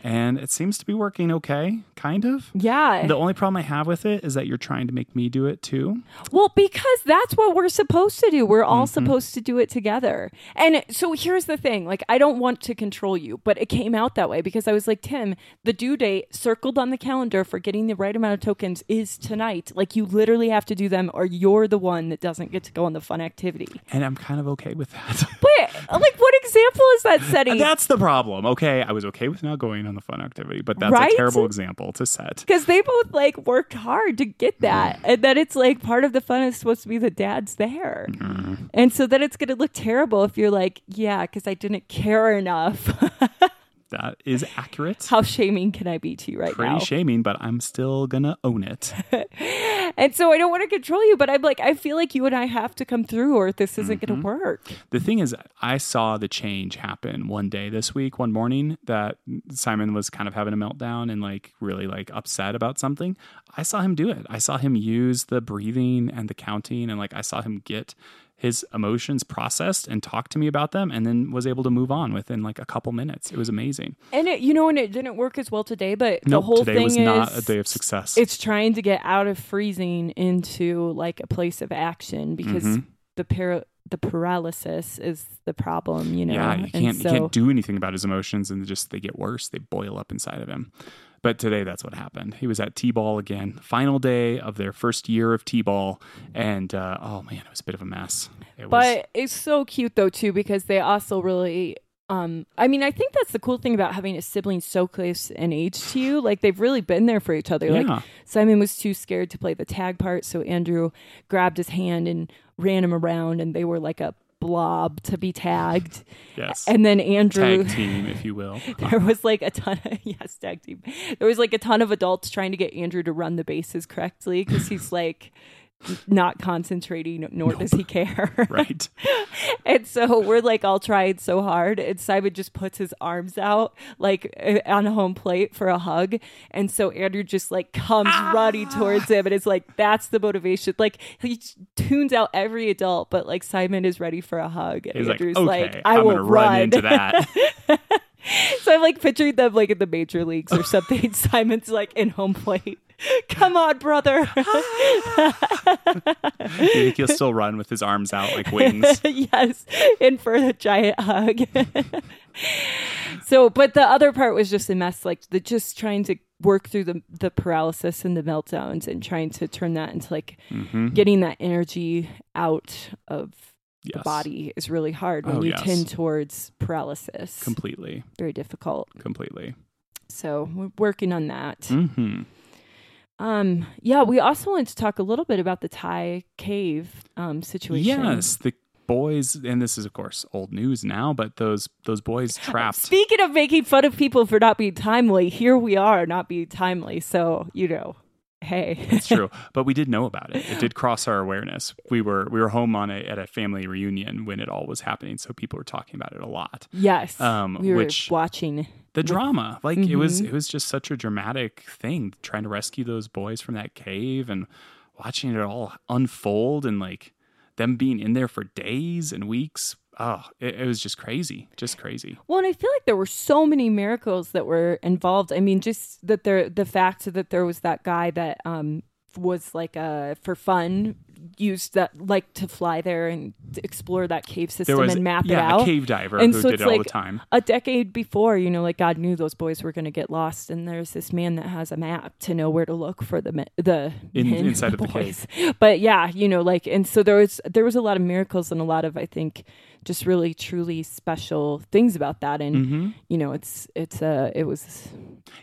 And it seems to be working okay, kind of. yeah. The only problem I have with it is that you're trying to make me do it too. Well, because that's what we're supposed to do. We're all Mm-hmm. supposed to do it together. And so here's the thing like, I don't want to control you, but it came out that way because I was like, Tim, the due date circled on the calendar for getting the right amount of tokens is tonight. Like, you literally have to do them, or you're the one that doesn't get to go on the fun activity. And I'm kind of okay with that. But, like, what example is that setting? That's the problem. Okay, I was okay with not going on the fun activity, but that's Right? a terrible example to set. because they both like worked hard to get that and then it's like part of the fun is supposed to be the dad's there Mm-hmm. and so then it's going to look terrible if you're like yeah because i didn't care enough That is accurate. how shaming can i be to you right Pretty now Pretty shaming, but I'm still gonna own it. and so i don't want to control you but i'm like i feel like you and i have to come through or this isn't Mm-hmm. to work The thing is, I saw the change happen one day this week, one morning that Simon was kind of having a meltdown and like really like upset about something. I saw him do it. I saw him use the breathing and the counting and like I saw him get his emotions processed and talked to me about them and then was able to move on within like a couple minutes. It was amazing. and it you know and it didn't work as well today but the whole today thing was is not a day of success. it's trying to get out of freezing into like a place of action because Mm-hmm. the para- the paralysis is the problem, you know. Yeah, you can't so, you can't do anything about his emotions, and just they get worse. They boil up inside of him. But today, that's what happened. He was at T-ball again, final day of their first year of T-ball, and uh, oh man, it was a bit of a mess. It was, But it's so cute though too because they also really. Um, I mean, I think that's the cool thing about having a sibling so close in age to you. Like they've really been there for each other. Yeah. Like Simon was too scared to play the tag part, so Andrew grabbed his hand and ran him around, and they were like a blob to be tagged. yes, And then Andrew, tag team, if you will. there was like a ton of yes tag team there was like a ton of adults trying to get andrew to run the bases correctly because he's like not concentrating nor does he care. Right. and so we're like all trying so hard and simon just puts his arms out like uh, on home plate for a hug and so andrew just like comes running towards him and it's like that's the motivation. Like he tunes out every adult but like simon is ready for a hug and He's like, andrew's okay, like i I'm will gonna run. into that. so I'm like picturing them like in the major leagues or something. Simon's like in home plate. Come on, brother. he'll still run with his arms out like wings? yes, in for a giant hug. so, but the other part was just a mess, like the just trying to work through the the paralysis and the meltdowns and trying to turn that into like hmm getting that energy out of the body is really hard when Oh, you yes. tend towards paralysis. completely, Very difficult. completely. So we're working on that. hmm Um, yeah, we also wanted to talk a little bit about the Thai cave um, situation. Yes, the boys, and this is of course old news now, but those those boys trapped. Speaking of making fun of people for not being timely, here we are not being timely. So you know, hey, It's true, but we did know about it. It did cross our awareness. We were we were home on a at a family reunion when it all was happening, so people were talking about it a lot. yes, Um, we were which- watching. The drama, like it was, Mhm. it was just such a dramatic thing trying to rescue those boys from that cave and watching it all unfold and like them being in there for days and weeks. Oh, it, it was just crazy, just crazy. Well, and I feel like there were so many miracles that were involved. I mean, just that there, the fact that there was that guy that um was like uh for fun used that like to fly there and explore that cave system was and map yeah, it out. a cave diver And who so did it's it all like the time. a decade before, you know, like God knew those boys were going to get lost, and there's this man that has a map to know where to look for the the In- men, inside of the boys. But yeah, you know, like, and so there was there was a lot of miracles and a lot of I think just really truly special things about that and hmm you know it's it's uh it was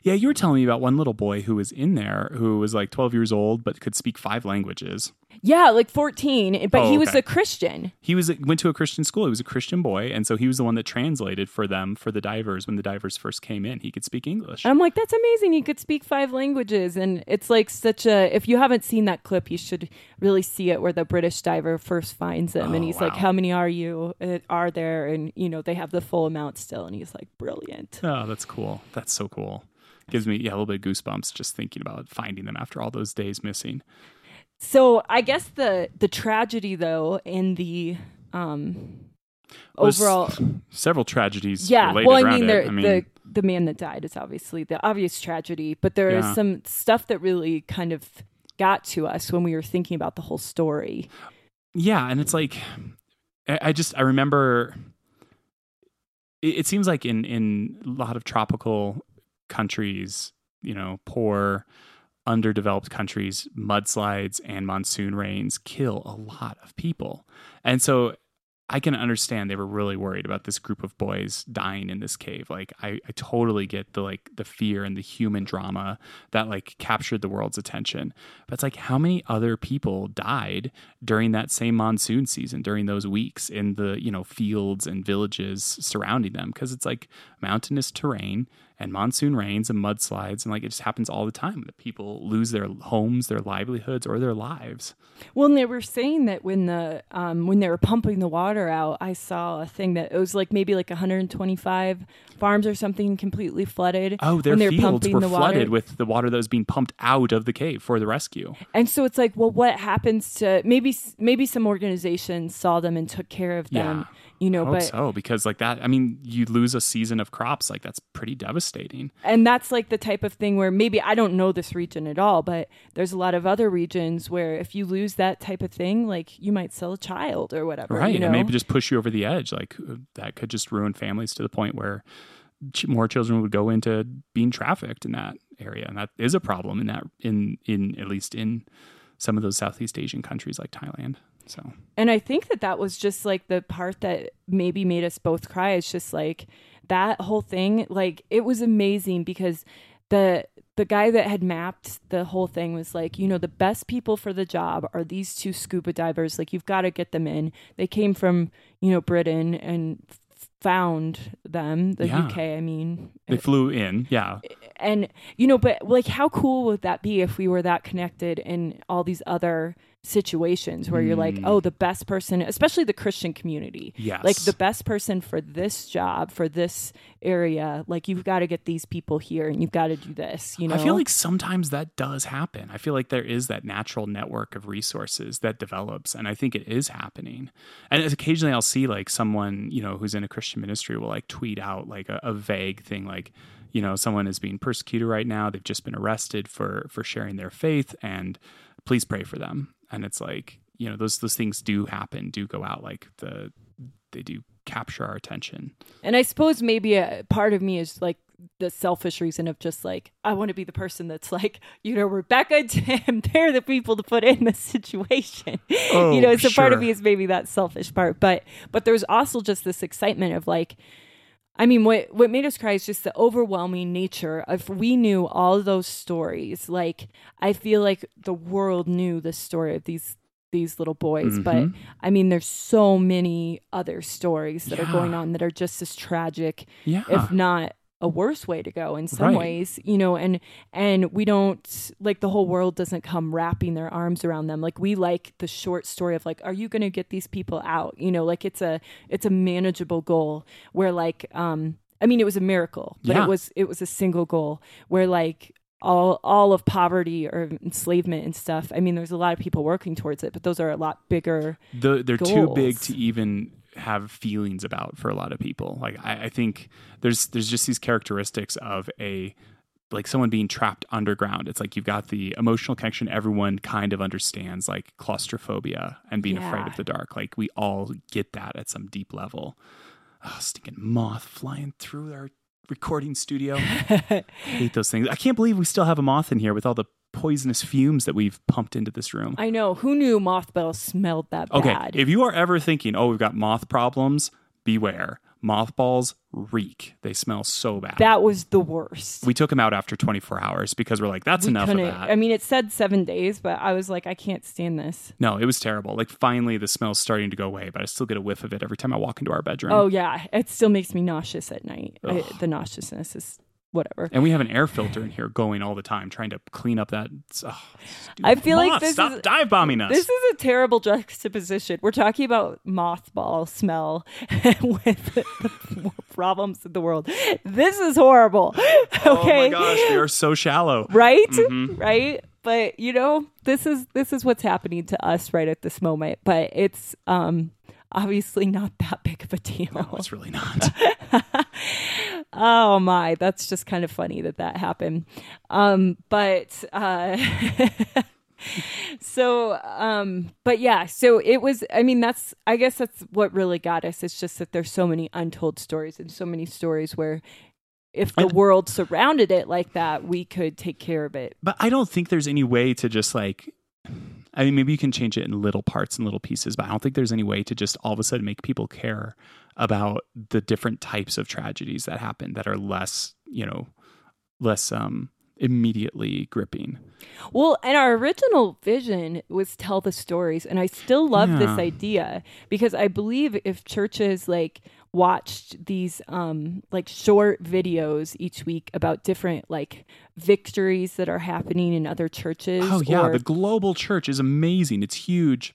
Yeah, you were telling me about one little boy who was in there who was like 12 years old but could speak five languages. yeah like 14 but Oh, he was okay. a christian He was went to a Christian school. He was a Christian boy, and so he was the one that translated for them for the divers when the divers first came in. He could speak English. i'm like that's amazing he could speak five languages and it's like such a if you haven't seen that clip you should really see it where the british diver first finds and Oh, he's like how many are you uh, are there and you know they have the full amount still and he's like brilliant Oh, that's cool. That's so cool. Gives me yeah a little bit of goosebumps just thinking about finding them after all those days missing. So I guess the the tragedy though in the um there's overall several tragedies. yeah related well I mean, I mean, the the man that died is obviously the obvious tragedy but there is Yeah. some stuff that really kind of got to us when we were thinking about the whole story yeah, and it's like I, just I remember. It seems like in in a lot of tropical countries, you know, poor, underdeveloped countries, mudslides and monsoon rains kill a lot of people, and so I can understand they were really worried about this group of boys dying in this cave. Like I, I totally get the like the fear and the human drama that like captured the world's attention. But it's like how many other people died during that same monsoon season, during those weeks in the, you know, fields and villages surrounding them. Cause it's like mountainous terrain and monsoon rains and mudslides and like it just happens all the time that people lose their homes, their livelihoods, or their lives. well and they were saying that when the um when they were pumping the water out I saw a thing that it was like maybe like 125 farms or something completely flooded Oh, their they were fields pumping were the flooded with the water that was being pumped out of the cave for the rescue. And so it's like, well, what happens to maybe maybe some organizations saw them and took care of them, Yeah. You know, I hope but so because like that. I mean, you lose a season of crops, like that's pretty devastating. and that's like the type of thing where maybe I don't know this region at all, but there's a lot of other regions where if you lose that type of thing, like you might sell a child or whatever, right You know? and maybe just push you over the edge like uh, that could just ruin families to the point where ch- more children would go into being trafficked in that area and that is a problem in that in in at least in some of those southeast asian countries like thailand so And I think that that was just like the part that maybe made us both cry. It's just like that whole thing, like it was amazing because the the guy that had mapped the whole thing was like, you know, the best people for the job are these two scuba divers. Like you've got to get them in. They came from, you know, Britain and found them, the Yeah. UK, I mean. they flew in yeah And you know, but like how cool would that be if we were that connected in all these other situations where you're like, Mm. oh, the best person, especially the Christian community. yes Like the best person for this job, for this area, like you've got to get these people here and you've got to do this, you know. I feel like sometimes that does happen. I feel like there is that natural network of resources that develops, and I think it is happening. And occasionally, I'll see like someone you know who's in a Christian ministry will like tweet out like a, a vague thing like, you know, someone is being persecuted right now. They've just been arrested for for sharing their faith, and please pray for them. And it's like you know those those things do happen, do go out like the they do capture our attention. And I suppose maybe a part of me is like the selfish reason of just like I want to be the person that's like you know Rebecca and Tim they're the people to put in this situation. Oh, you know so part of me is maybe that selfish part. But but there's also just this excitement of like I mean what what made us cry is just the overwhelming nature of we knew all those stories. Like I feel like the world knew the story of these these little boys but Mhm. I mean there's so many other stories that are going on that are just as tragic Yeah, if not a worse way to go in some Right. ways you know and and we don't like the whole world doesn't come wrapping their arms around them like we like the short story of like are you going to get these people out you know like it's a it's a manageable goal where like um i mean it was a miracle but Yeah. it was it was a single goal where like all all of poverty or enslavement and stuff i mean there's a lot of people working towards it but those are a lot bigger the, they're too big to even have feelings about for a lot of people. Like I, I think there's there's just these characteristics of a like someone being trapped underground. It's like you've got the emotional connection everyone kind of understands, like claustrophobia and being afraid of the dark. Like we all get that at some deep level. Oh, stinking moth flying through our recording studio. I hate those things. I can't believe we still have a moth in here with all the poisonous fumes that we've pumped into this room. I know. Who knew mothballs smelled that Okay, bad? if you are ever thinking, "Oh, we've got moth problems," beware. Mothballs reek. They smell so bad. that was the worst. we took them out after 24 hours because we're like, "That's We enough of that." I mean, it said seven days, but I was like, I can't stand this. no, it was terrible. Like finally, the smell's starting to go away, but I still get a whiff of it every time I walk into our bedroom. Oh yeah, it still makes me nauseous at night. I, the nauseousness is whatever. And we have an air filter in here going all the time, trying to clean up that. Oh, I feel like this stop is- dive bombing us. This is a terrible juxtaposition. We're talking about mothball smell with the problems in the world. This is horrible. Okay. oh my gosh, we are so shallow. right? Mm-hmm. Right? But you know, this is this is what's happening to us right at this moment. But it's um obviously not that big of a deal. No, it's really not. Oh my, that's just kind of funny that that happened. Um, but uh, so, um, but yeah, so it was. I mean, that's. I guess that's what really got us. It's just that there's so many untold stories and so many stories where, if the world surrounded it like that, we could take care of it. But I don't think there's any way to just like. I mean, maybe you can change it in little parts and little pieces, but I don't think there's any way to just all of a sudden make people care about the different types of tragedies that happen that are less, you know, less um immediately gripping. Well, and our original vision was tell the stories, and I still love this idea because I believe if churches like watched these um like short videos each week about different like victories that are happening in other churches. Oh yeah, or- the global church is amazing. It's huge.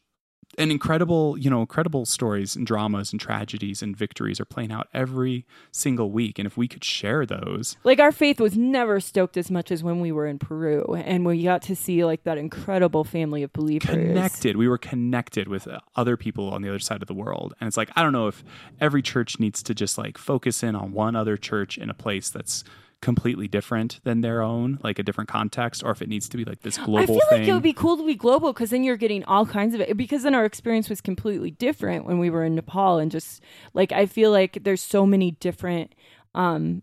And incredible, you know, incredible stories and dramas and tragedies and victories are playing out every single week. And if we could share those, like our faith was never stoked as much as when we were in Peru and we got to see like that incredible family of believers. connected, we were connected with uh, other people on the other side of the world. And it's like, I don't know if every church needs to just like focus in on one other church in a place that's completely different than their own, like a different context, or if it needs to be like this global I feel thing. like it would be cool to be global because then you're getting all kinds of it. Because then our experience was completely different when we were in Nepal, and just like I feel like there's so many different um,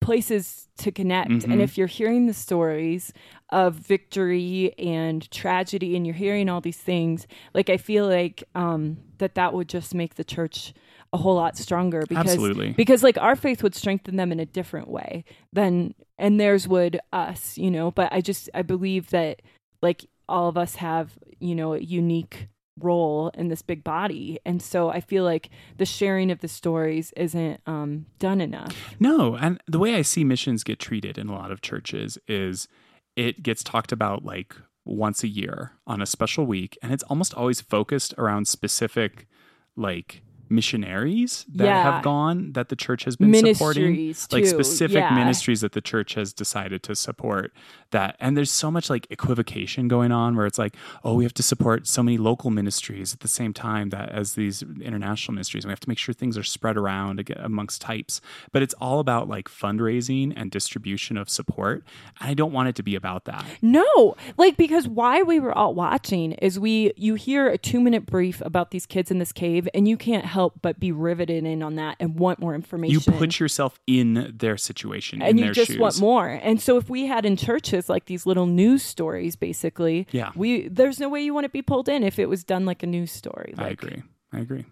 places to connect. Mhm. And if you're hearing the stories of victory and tragedy, and you're hearing all these things, like I feel like um, that that would just make the church a whole lot stronger because Absolutely. because like our faith would strengthen them in a different way than and theirs would us you know? But i just i believe that like all of us have you know a unique role in this big body. And so i feel like the sharing of the stories isn't um done enough. No, and the way I see missions get treated in a lot of churches is it gets talked about like once a year on a special week, and it's almost always focused around specific like missionaries that Yeah. have gone that the church has been supporting ministries like specific yeah. ministries that the church has decided to support that. And there's so much like equivocation going on where it's like oh we have to support so many local ministries at the same time that as these international ministries and we have to make sure things are spread around amongst types. But it's all about like fundraising and distribution of support. And i don't want it to be about that. No, like because why we were all watching is we you hear a two minute brief about these kids in this cave and you can't help but be riveted in on that and want more information. you put yourself in their situation and you just shoes want more. And so if we had in churches like these little news stories, basically, Yeah. we there's no way you want to be pulled in if it was done like a news story. i agree i agree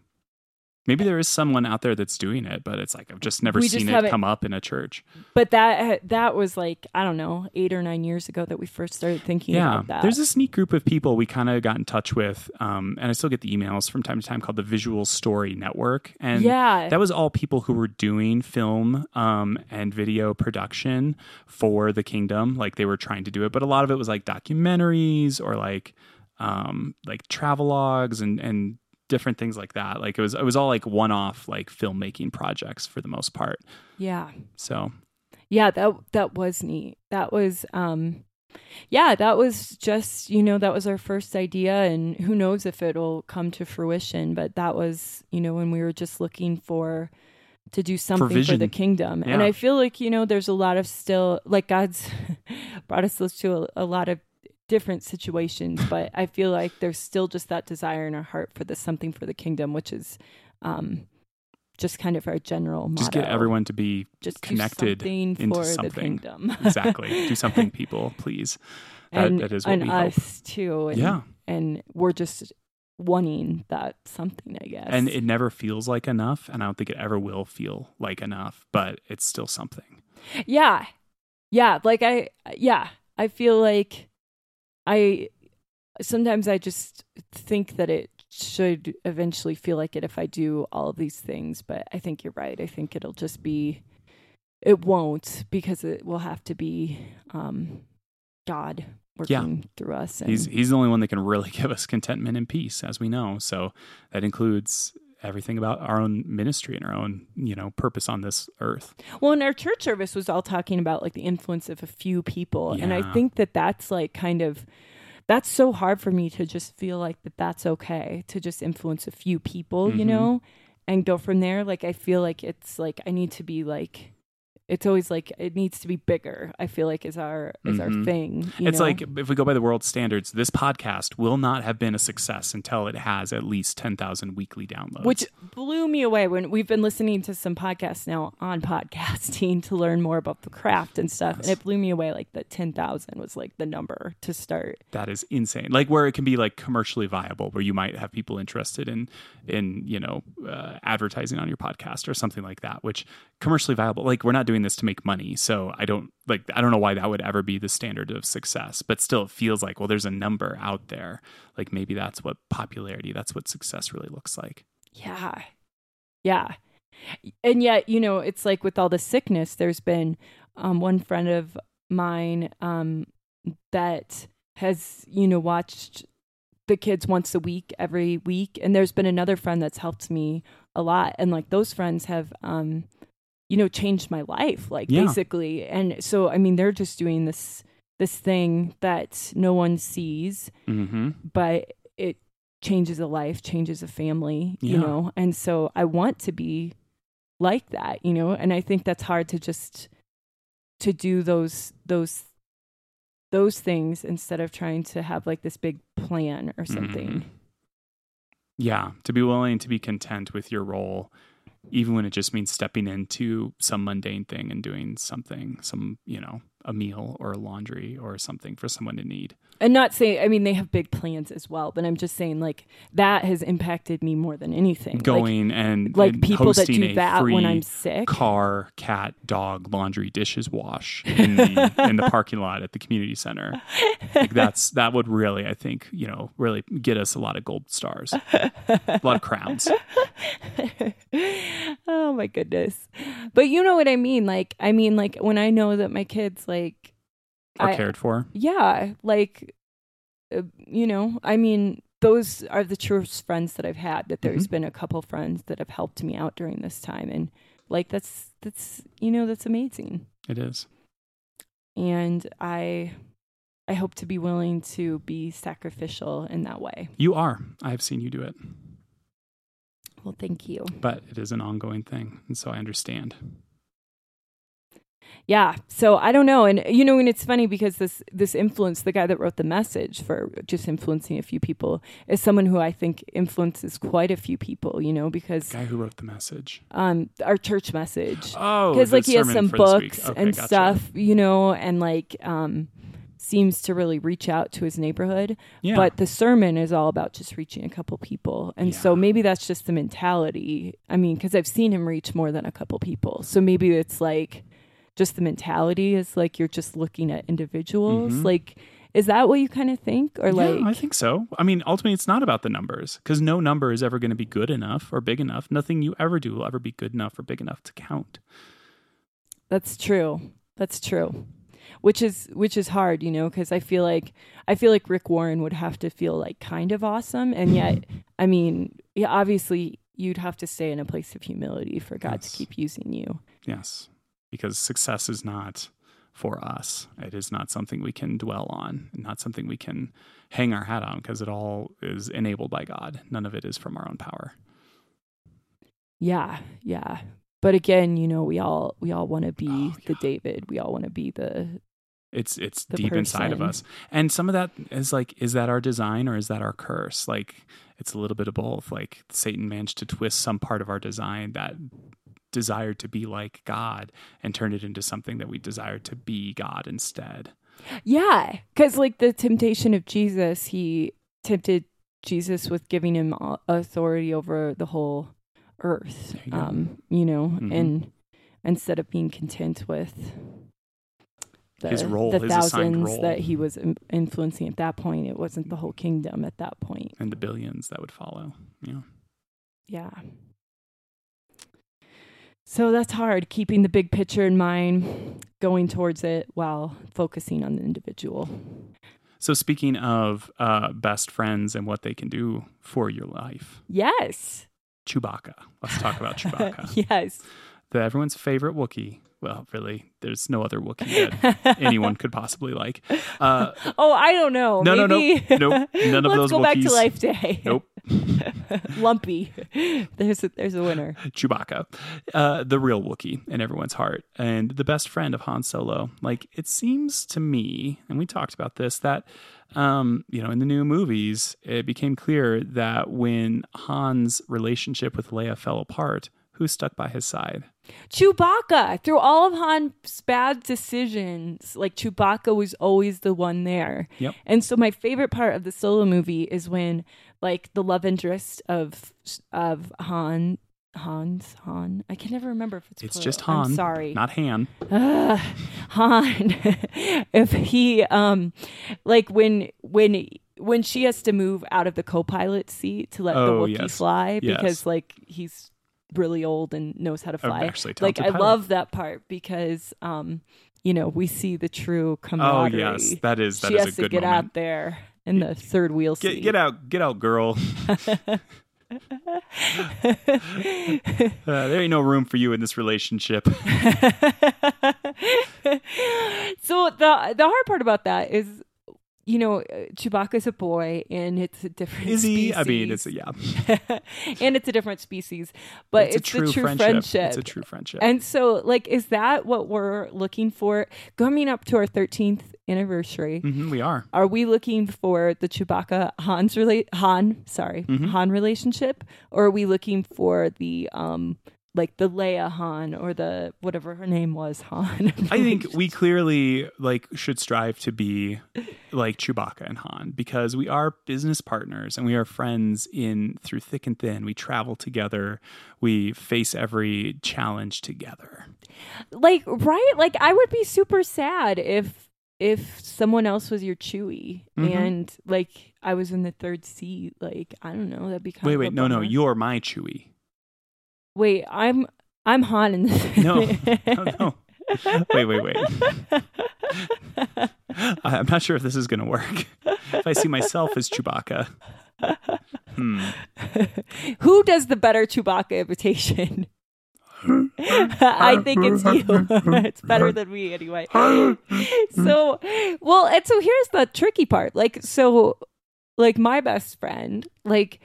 maybe there is someone out there that's doing it but it's like i've just never We just seen it come up in a church But that that was like I don't know eight or nine years ago that we first started thinking yeah about that. there's this neat group of people we kind of got in touch with um, and i still get the emails from time to time called the visual story network and Yeah. that was all people who were doing film um, and video production for the kingdom like they were trying to do it but a lot of it was like documentaries or like um, like travelogues and and different things like that like it was it was all like one-off like filmmaking projects for the most part yeah. so Yeah, that that was neat. That was um yeah, that was just, you know, that was our first idea and who knows if it'll come to fruition, but that was, you know, when we were just looking for to do something for, the kingdom. And I feel like, you know, there's a lot of still like God's brought us to a, a lot of different situations, but I feel like there's still just that desire in our heart for the something for the kingdom, which is um just kind of our general motto. Just get everyone to be just do connected something into for something. the kingdom. exactly. Do something, people, please. That, and that is what and we hope. us too. And, Yeah. and we're just wanting that something, I guess. And it never feels like enough. And I don't think it ever will feel like enough, but it's still something. yeah, yeah. Like I, yeah, I feel like I sometimes I just think that it should eventually feel like it if I do all of these things. But I think you're right. I think it'll just be. It won't because it will have to be um, God Yeah. working through us. And, He's he's the only one that can really give us contentment and peace, as we know. So that includes everything about our own ministry and our own, you know, purpose on this earth. Well, and our church service was all talking about like the influence of a few people, and I think that that's like kind of that's so hard for me to just feel like that that's okay to just influence a few people, you Mhm. know, and go from there. Like I feel like it's like I need to be like it's always like it needs to be bigger. I feel like is our is our Mhm. thing. you it's know? like if we go by the world standards, this podcast will not have been a success until it has at least 10,000 weekly downloads. which blew me away when we've been listening to some podcasts now on podcasting to learn more about the craft and stuff and it blew me away like that 10,000 was like the number to start that is insane. Like where it can be like commercially viable, where you might have people interested in in you know uh, advertising on your podcast or something like that. Which commercially viable, like we're not doing this to make money, so I don't like I don't know why that would ever be the standard of success. But still, it feels like well, there's a number out there. Like maybe that's what popularity, that's what success really looks like. Yeah. Yeah. And yet, you know, it's like with all the sickness, there's been um, one friend of mine um, that has, you know, watched the kids once a week, every week. And there's been another friend that's helped me a lot. And like those friends have, um, you know, changed my life, like Yeah. basically. And so, I mean, they're just doing this this thing that no one sees Mm-hmm. but it changes a life, changes a family, you know? And so I want to be like that, you know? And I think that's hard to just to do those those those things instead of trying to have like this big plan or something. Mhm. Yeah, to be willing to be content with your role, even when it just means stepping into some mundane thing and doing something, some, you know, a meal or laundry or something for someone in need. And not saying I mean they have big plans as well, but I'm just saying like that has impacted me more than anything. Like- Going and like, and people that do that when I'm sick. car, cat, dog, laundry, dishes wash in the in the parking lot at the community center. Like that's that would really, I think, you know, really get us a lot of gold stars, a lot of crowns. oh my goodness. But you know what I mean? Like, I mean, like when I know that my kids, like, Are I- cared for. yeah, like, uh, you know, I mean, those are the truest friends that I've had. That there's Mhm. been a couple friends that have helped me out during this time, and like that's that's you know that's amazing. It is. And I, I hope to be willing to be sacrificial in that way. You are. I have seen you do it. Well, thank you. but it is an ongoing thing and so i understand Yeah. So I don't know. And you know, and it's funny because this this influence, the guy that wrote the message for just influencing a few people is someone who I think influences quite a few people, you know, because the guy who wrote the message um our church message. oh Because like he has some for this week. books Okay, and gotcha. stuff, you know, and like um seems to really reach out to his neighborhood. yeah But the sermon is all about just reaching a couple people. And so maybe that's just the mentality. I mean, because I've seen him reach more than a couple people. So maybe it's like just the mentality is like you're just looking at individuals. Mhm. Like, is that what you kind of think? Or like, I think so. I mean, ultimately, it's not about the numbers because no number is ever going to be good enough or big enough. Nothing you ever do will ever be good enough or big enough to count. That's true. That's true. Which is which is hard, you know, because I feel like I feel like Rick Warren would have to feel like kind of awesome, and yet, I mean, yeah, obviously you'd have to stay in a place of humility for God Yes. to keep using you. Yes, because success is not for us. It is not something we can dwell on, not something we can hang our hat on because it all is enabled by God. None of it is from our own power. Yeah, yeah. But again, you know, we all we all want to be Oh, the. David. We all want to be the It's it's The deep inside of us. And some of that is like, is that our design or is that our curse? Like it's a little bit of both. Like Satan managed to twist some part of our design that desired to be like God and turn it into something that we desire to be God instead. Yeah, because like the temptation of Jesus, he tempted Jesus with giving him authority over the whole earth. You um, you know, Mhm. and instead of being content with the, His role, the his assigned thousands role. that he was influencing at that point, it wasn't the whole kingdom at that. And the billions that would follow. Yeah. Yeah. So that's hard, keeping the big picture in mind, going towards it while focusing on the individual. So speaking of uh, best friends and what they can do for your life, Yes. Chewbacca. Let's talk about Chewbacca. yes. the everyone's favorite Wookiee. Well, really, there's no other Wookiee that anyone could possibly like. Uh, oh, I don't know. No, no, no. Maybe. Nope. None of Let's those go back to Life Day. nope. Lumpy. There's a, there's a winner. Chewbacca, uh, the real Wookiee in everyone's heart, and the best friend of Han Solo. Like it seems to me, and we talked about this, that um, you know, in the new movies, it became clear that when Han's relationship with Leia fell apart, who stuck by his side? Chewbacca. Through all of Han's bad decisions, like Chewbacca was always the one there. Yep. And so my favorite part of the solo movie is when like the love interest of of Han Hans Han. I can never remember if it's It's plural. just Han. I'm sorry. not Han. Ugh, Han, if he um like when when when she has to move out of the co-pilot seat to let the Oh, Wookiee yes. fly Yes. because like he's really old and knows how to Oh, fly. like I pilot. love that part because um you know we see the true Oh yes, that is that she is has to get moment. out there in the third wheel seat. Get, get out, get out, girl. Uh, there ain't no room for you in this relationship. so the the hard part about that is, you know, uh, Chewbacca's a boy, and it's a different. Is he? I mean, it's a, yeah. and it's a different species, but it's, it's, a true, the true friendship. friendship. It's a true friendship. And so, like, is that what we're looking for? Coming up to our 13th anniversary, Mhm, we are. are we looking for the Chewbacca Han's relate Han? Sorry, Mhm. Han relationship, or are we looking for the um like the Leia Han or the whatever her name was Han? I think we clearly like should strive to be like Chewbacca and Han because we are business partners and we are friends in through thick and thin. We travel together. We face every challenge together. like right like i would be super sad if if someone else was your Chewie Mhm. and like i was in the third seat like i don't know that'd be kind Wait, of wait, no, no, you're my Chewie. Wait i'm i'm han in this No, no, no. Wait, wait, wait. I'm not sure if this is going to work. If I see myself as Chewbacca, hmm. who does the better chewbacca imitation I think it's you. it's better than me anyway. so, well, and so here's the tricky part. Like, so, like my best friend, like,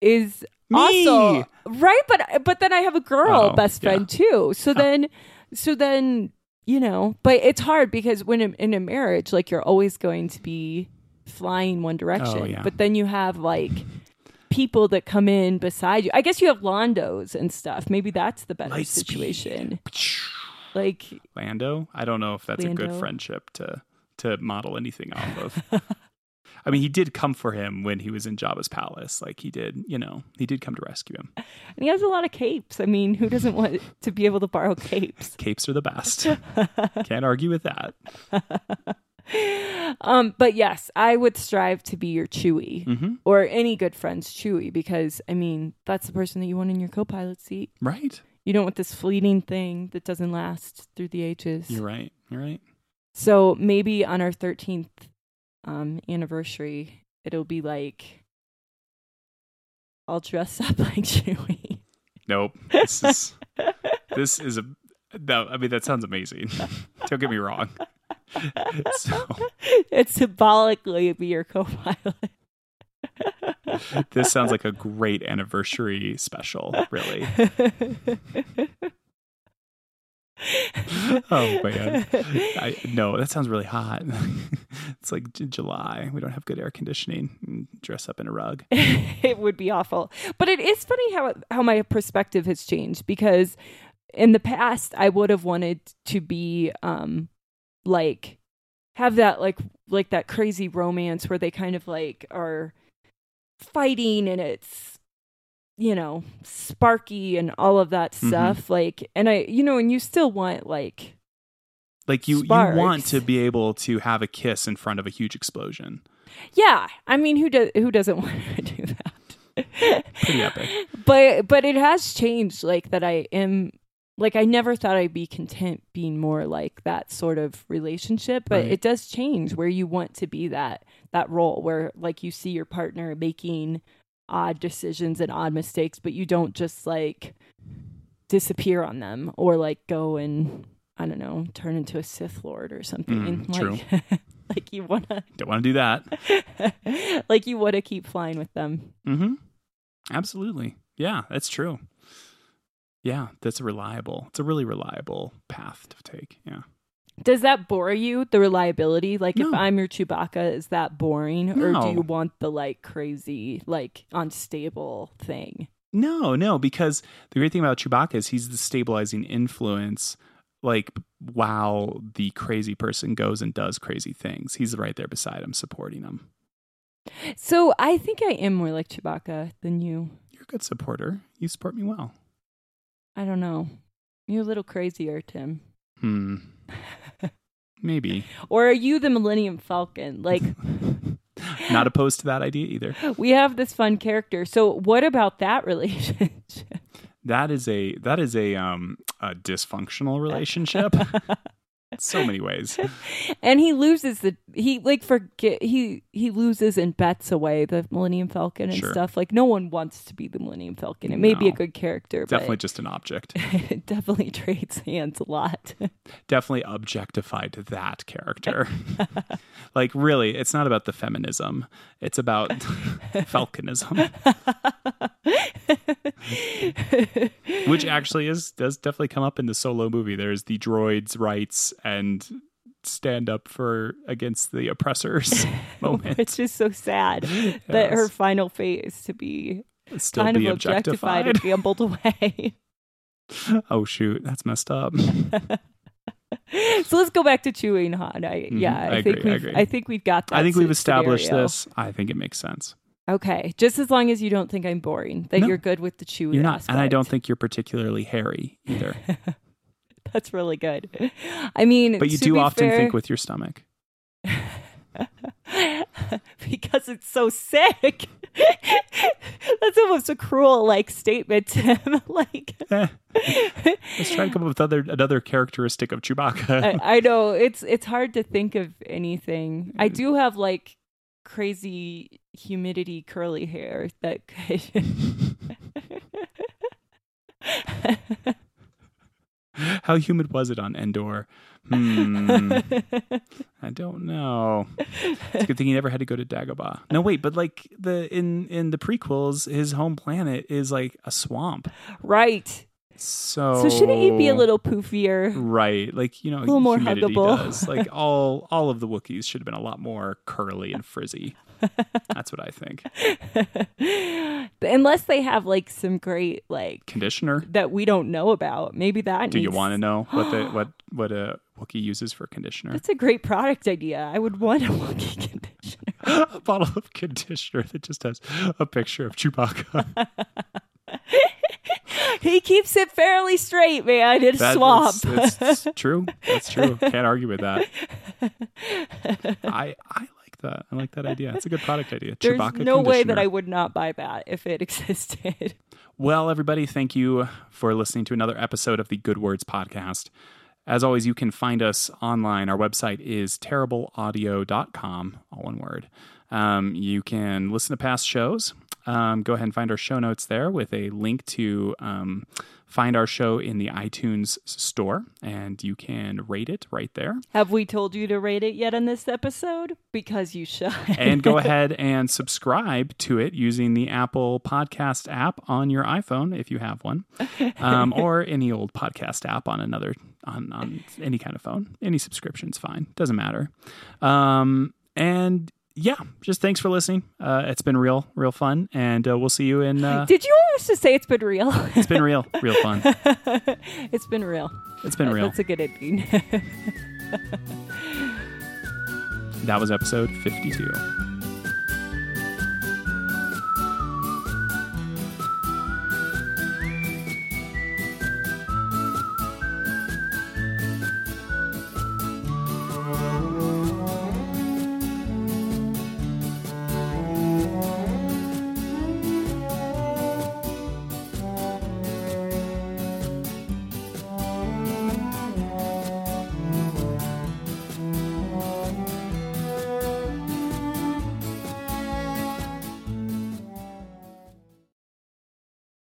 is Me! also right, but but then I have a girl Oh, best yeah. friend too. So then, so then you know, but it's hard because when in, in a marriage, like you're always going to be flying one direction, Oh, yeah. but then you have like people that come in beside you. I guess you have Landos and stuff. Maybe that's the better Light speed. situation. Like, Lando. I don't know if that's a good friendship to to model anything off of. I mean, he did come for him when he was in Jabba's palace. Like he did, you know, he did come to rescue him. and he has a lot of capes. I mean, who doesn't want to be able to borrow capes? Capes are the best. Can't argue with that. um, but yes, I would strive to be your Chewie hmm or any good friend's Chewie because I mean that's the person that you want in your co-pilot seat. Right. You don't want this fleeting thing that doesn't last through the ages. You're right. You're right. So maybe on our thirteenth um, anniversary, it'll be like I'll dress up like Chewie. Nope. This is this is a. No, I mean that sounds amazing. Don't get me wrong. So it's symbolically be your co-pilot. this sounds like a great anniversary special. Really. Oh man, I, no, that sounds really hot. it's like J- July. We don't have good air conditioning. Dress up in a rug. it would be awful. But it is funny how how my perspective has changed because in the past I would have wanted to be um like have that like like that crazy romance where they kind of like are fighting and it's you know sparky and all of that Mhm. stuff like and I you know and you still want like Like you, you want to be able to have a kiss in front of a huge explosion. yeah I mean who does who doesn't want to do that Pretty epic. but but it has changed like that i am like i never thought i'd be content being more like that sort of relationship but Right. it does change where you want to be that that role where like you see your partner making odd decisions and odd mistakes but you don't just like disappear on them or like go and i don't know turn into a sith lord or something Mm, true. like like you want to Don't want to do that. like you want to keep flying with them Mm-hmm. Absolutely. Yeah, that's true. Yeah, that's reliable. It's a really reliable path to take. Yeah. Does that bore you, the reliability? Like, if I'm your Chewbacca, is that boring? Or do you want the, like, crazy, like, unstable thing? No, no, because the great thing about Chewbacca is he's the stabilizing influence. Like while the crazy person goes and does crazy things, he's right there beside him, supporting him. So I think I am more like Chewbacca than you. You're a good supporter. You support me well. I don't know. You're a little crazier, Tim. Hmm. Maybe. Or are you the Millennium Falcon? Like, Not opposed to that idea either. we have this fun character. So what about that relationship? That is a that is a um a dysfunctional relationship. So many ways. and he loses the he like forget he he loses and bets away the Millennium Falcon and Sure. stuff. Like no one wants to be the Millennium Falcon. It may be a good character, Definitely just an object. it definitely trades hands a lot. Definitely objectified that character. like really, it's not about the feminism. It's about falconism. Which actually is does definitely come up in the solo movie. There's the droids' rights and stand up for against the oppressors moment. Which is so sad that her final fate is to be Still kind be of objectified, objectified. and gambled away. oh shoot, that's messed up. so let's go back to chewing Han. I yeah, Mhm. I, I think agree, I we've agree. think we've got that. I think we've established scenario. this. I think it makes sense. Okay, just as long as you don't think I'm boring, that No. you're good with the chewing. You're not, and I don't think you're particularly hairy either. that's really good. I mean, But you do often fair- think with your stomach. because it's so sick. That's almost a cruel like statement, Tim. like Eh, let's try to come up with other another characteristic of Chewbacca. I, I know it's it's hard to think of anything. I do have like crazy humidity curly hair that could How humid was it on Endor? Hmm, I don't know. It's a good thing he never had to go to Dagobah. No, wait, but like the in in the prequels, his home planet is like a swamp. right. So So shouldn't he be a little poofier? right? Like you know, a little more humidity huggable. does. Like all all of the Wookiees should have been a lot more curly and frizzy. That's what I think. Unless they have like some great like Conditioner. that we don't know about. Maybe that Do you want to know what the what what a Wookiee uses for conditioner? That's a great product idea. I would want a Wookiee conditioner. a bottle of conditioner that just has a picture of Chewbacca. he keeps it fairly straight, man, a That- swamp. It's, it's true. That's true. Can't argue with that. I I like that. I like that idea. It's a good product idea. There's Chewbacca no way that. I would not buy that if it existed. Well, everybody, thank you for listening to another episode of the Good Words podcast. As always, you can find us online. Our website is terribleaudio.com, all one word. Um, you can listen to past shows. Um, go ahead and find our show notes there with a link to um, find our show in the iTunes store and you can rate it right there. Have we told you to rate it yet in this episode? Because you should. and go ahead and subscribe to it using the Apple Podcast app on your iPhone if you have one, um, or any old podcast app on another on on any kind of phone. Any subscription's fine. Doesn't matter. Um, and yeah, just thanks for listening. Uh, it's been real, real fun, and uh, we'll see you in. Uh, Did you always just say it's been real? it's been real, real fun. it's been real. It's been real. That's a good ending. that was episode fifty-two.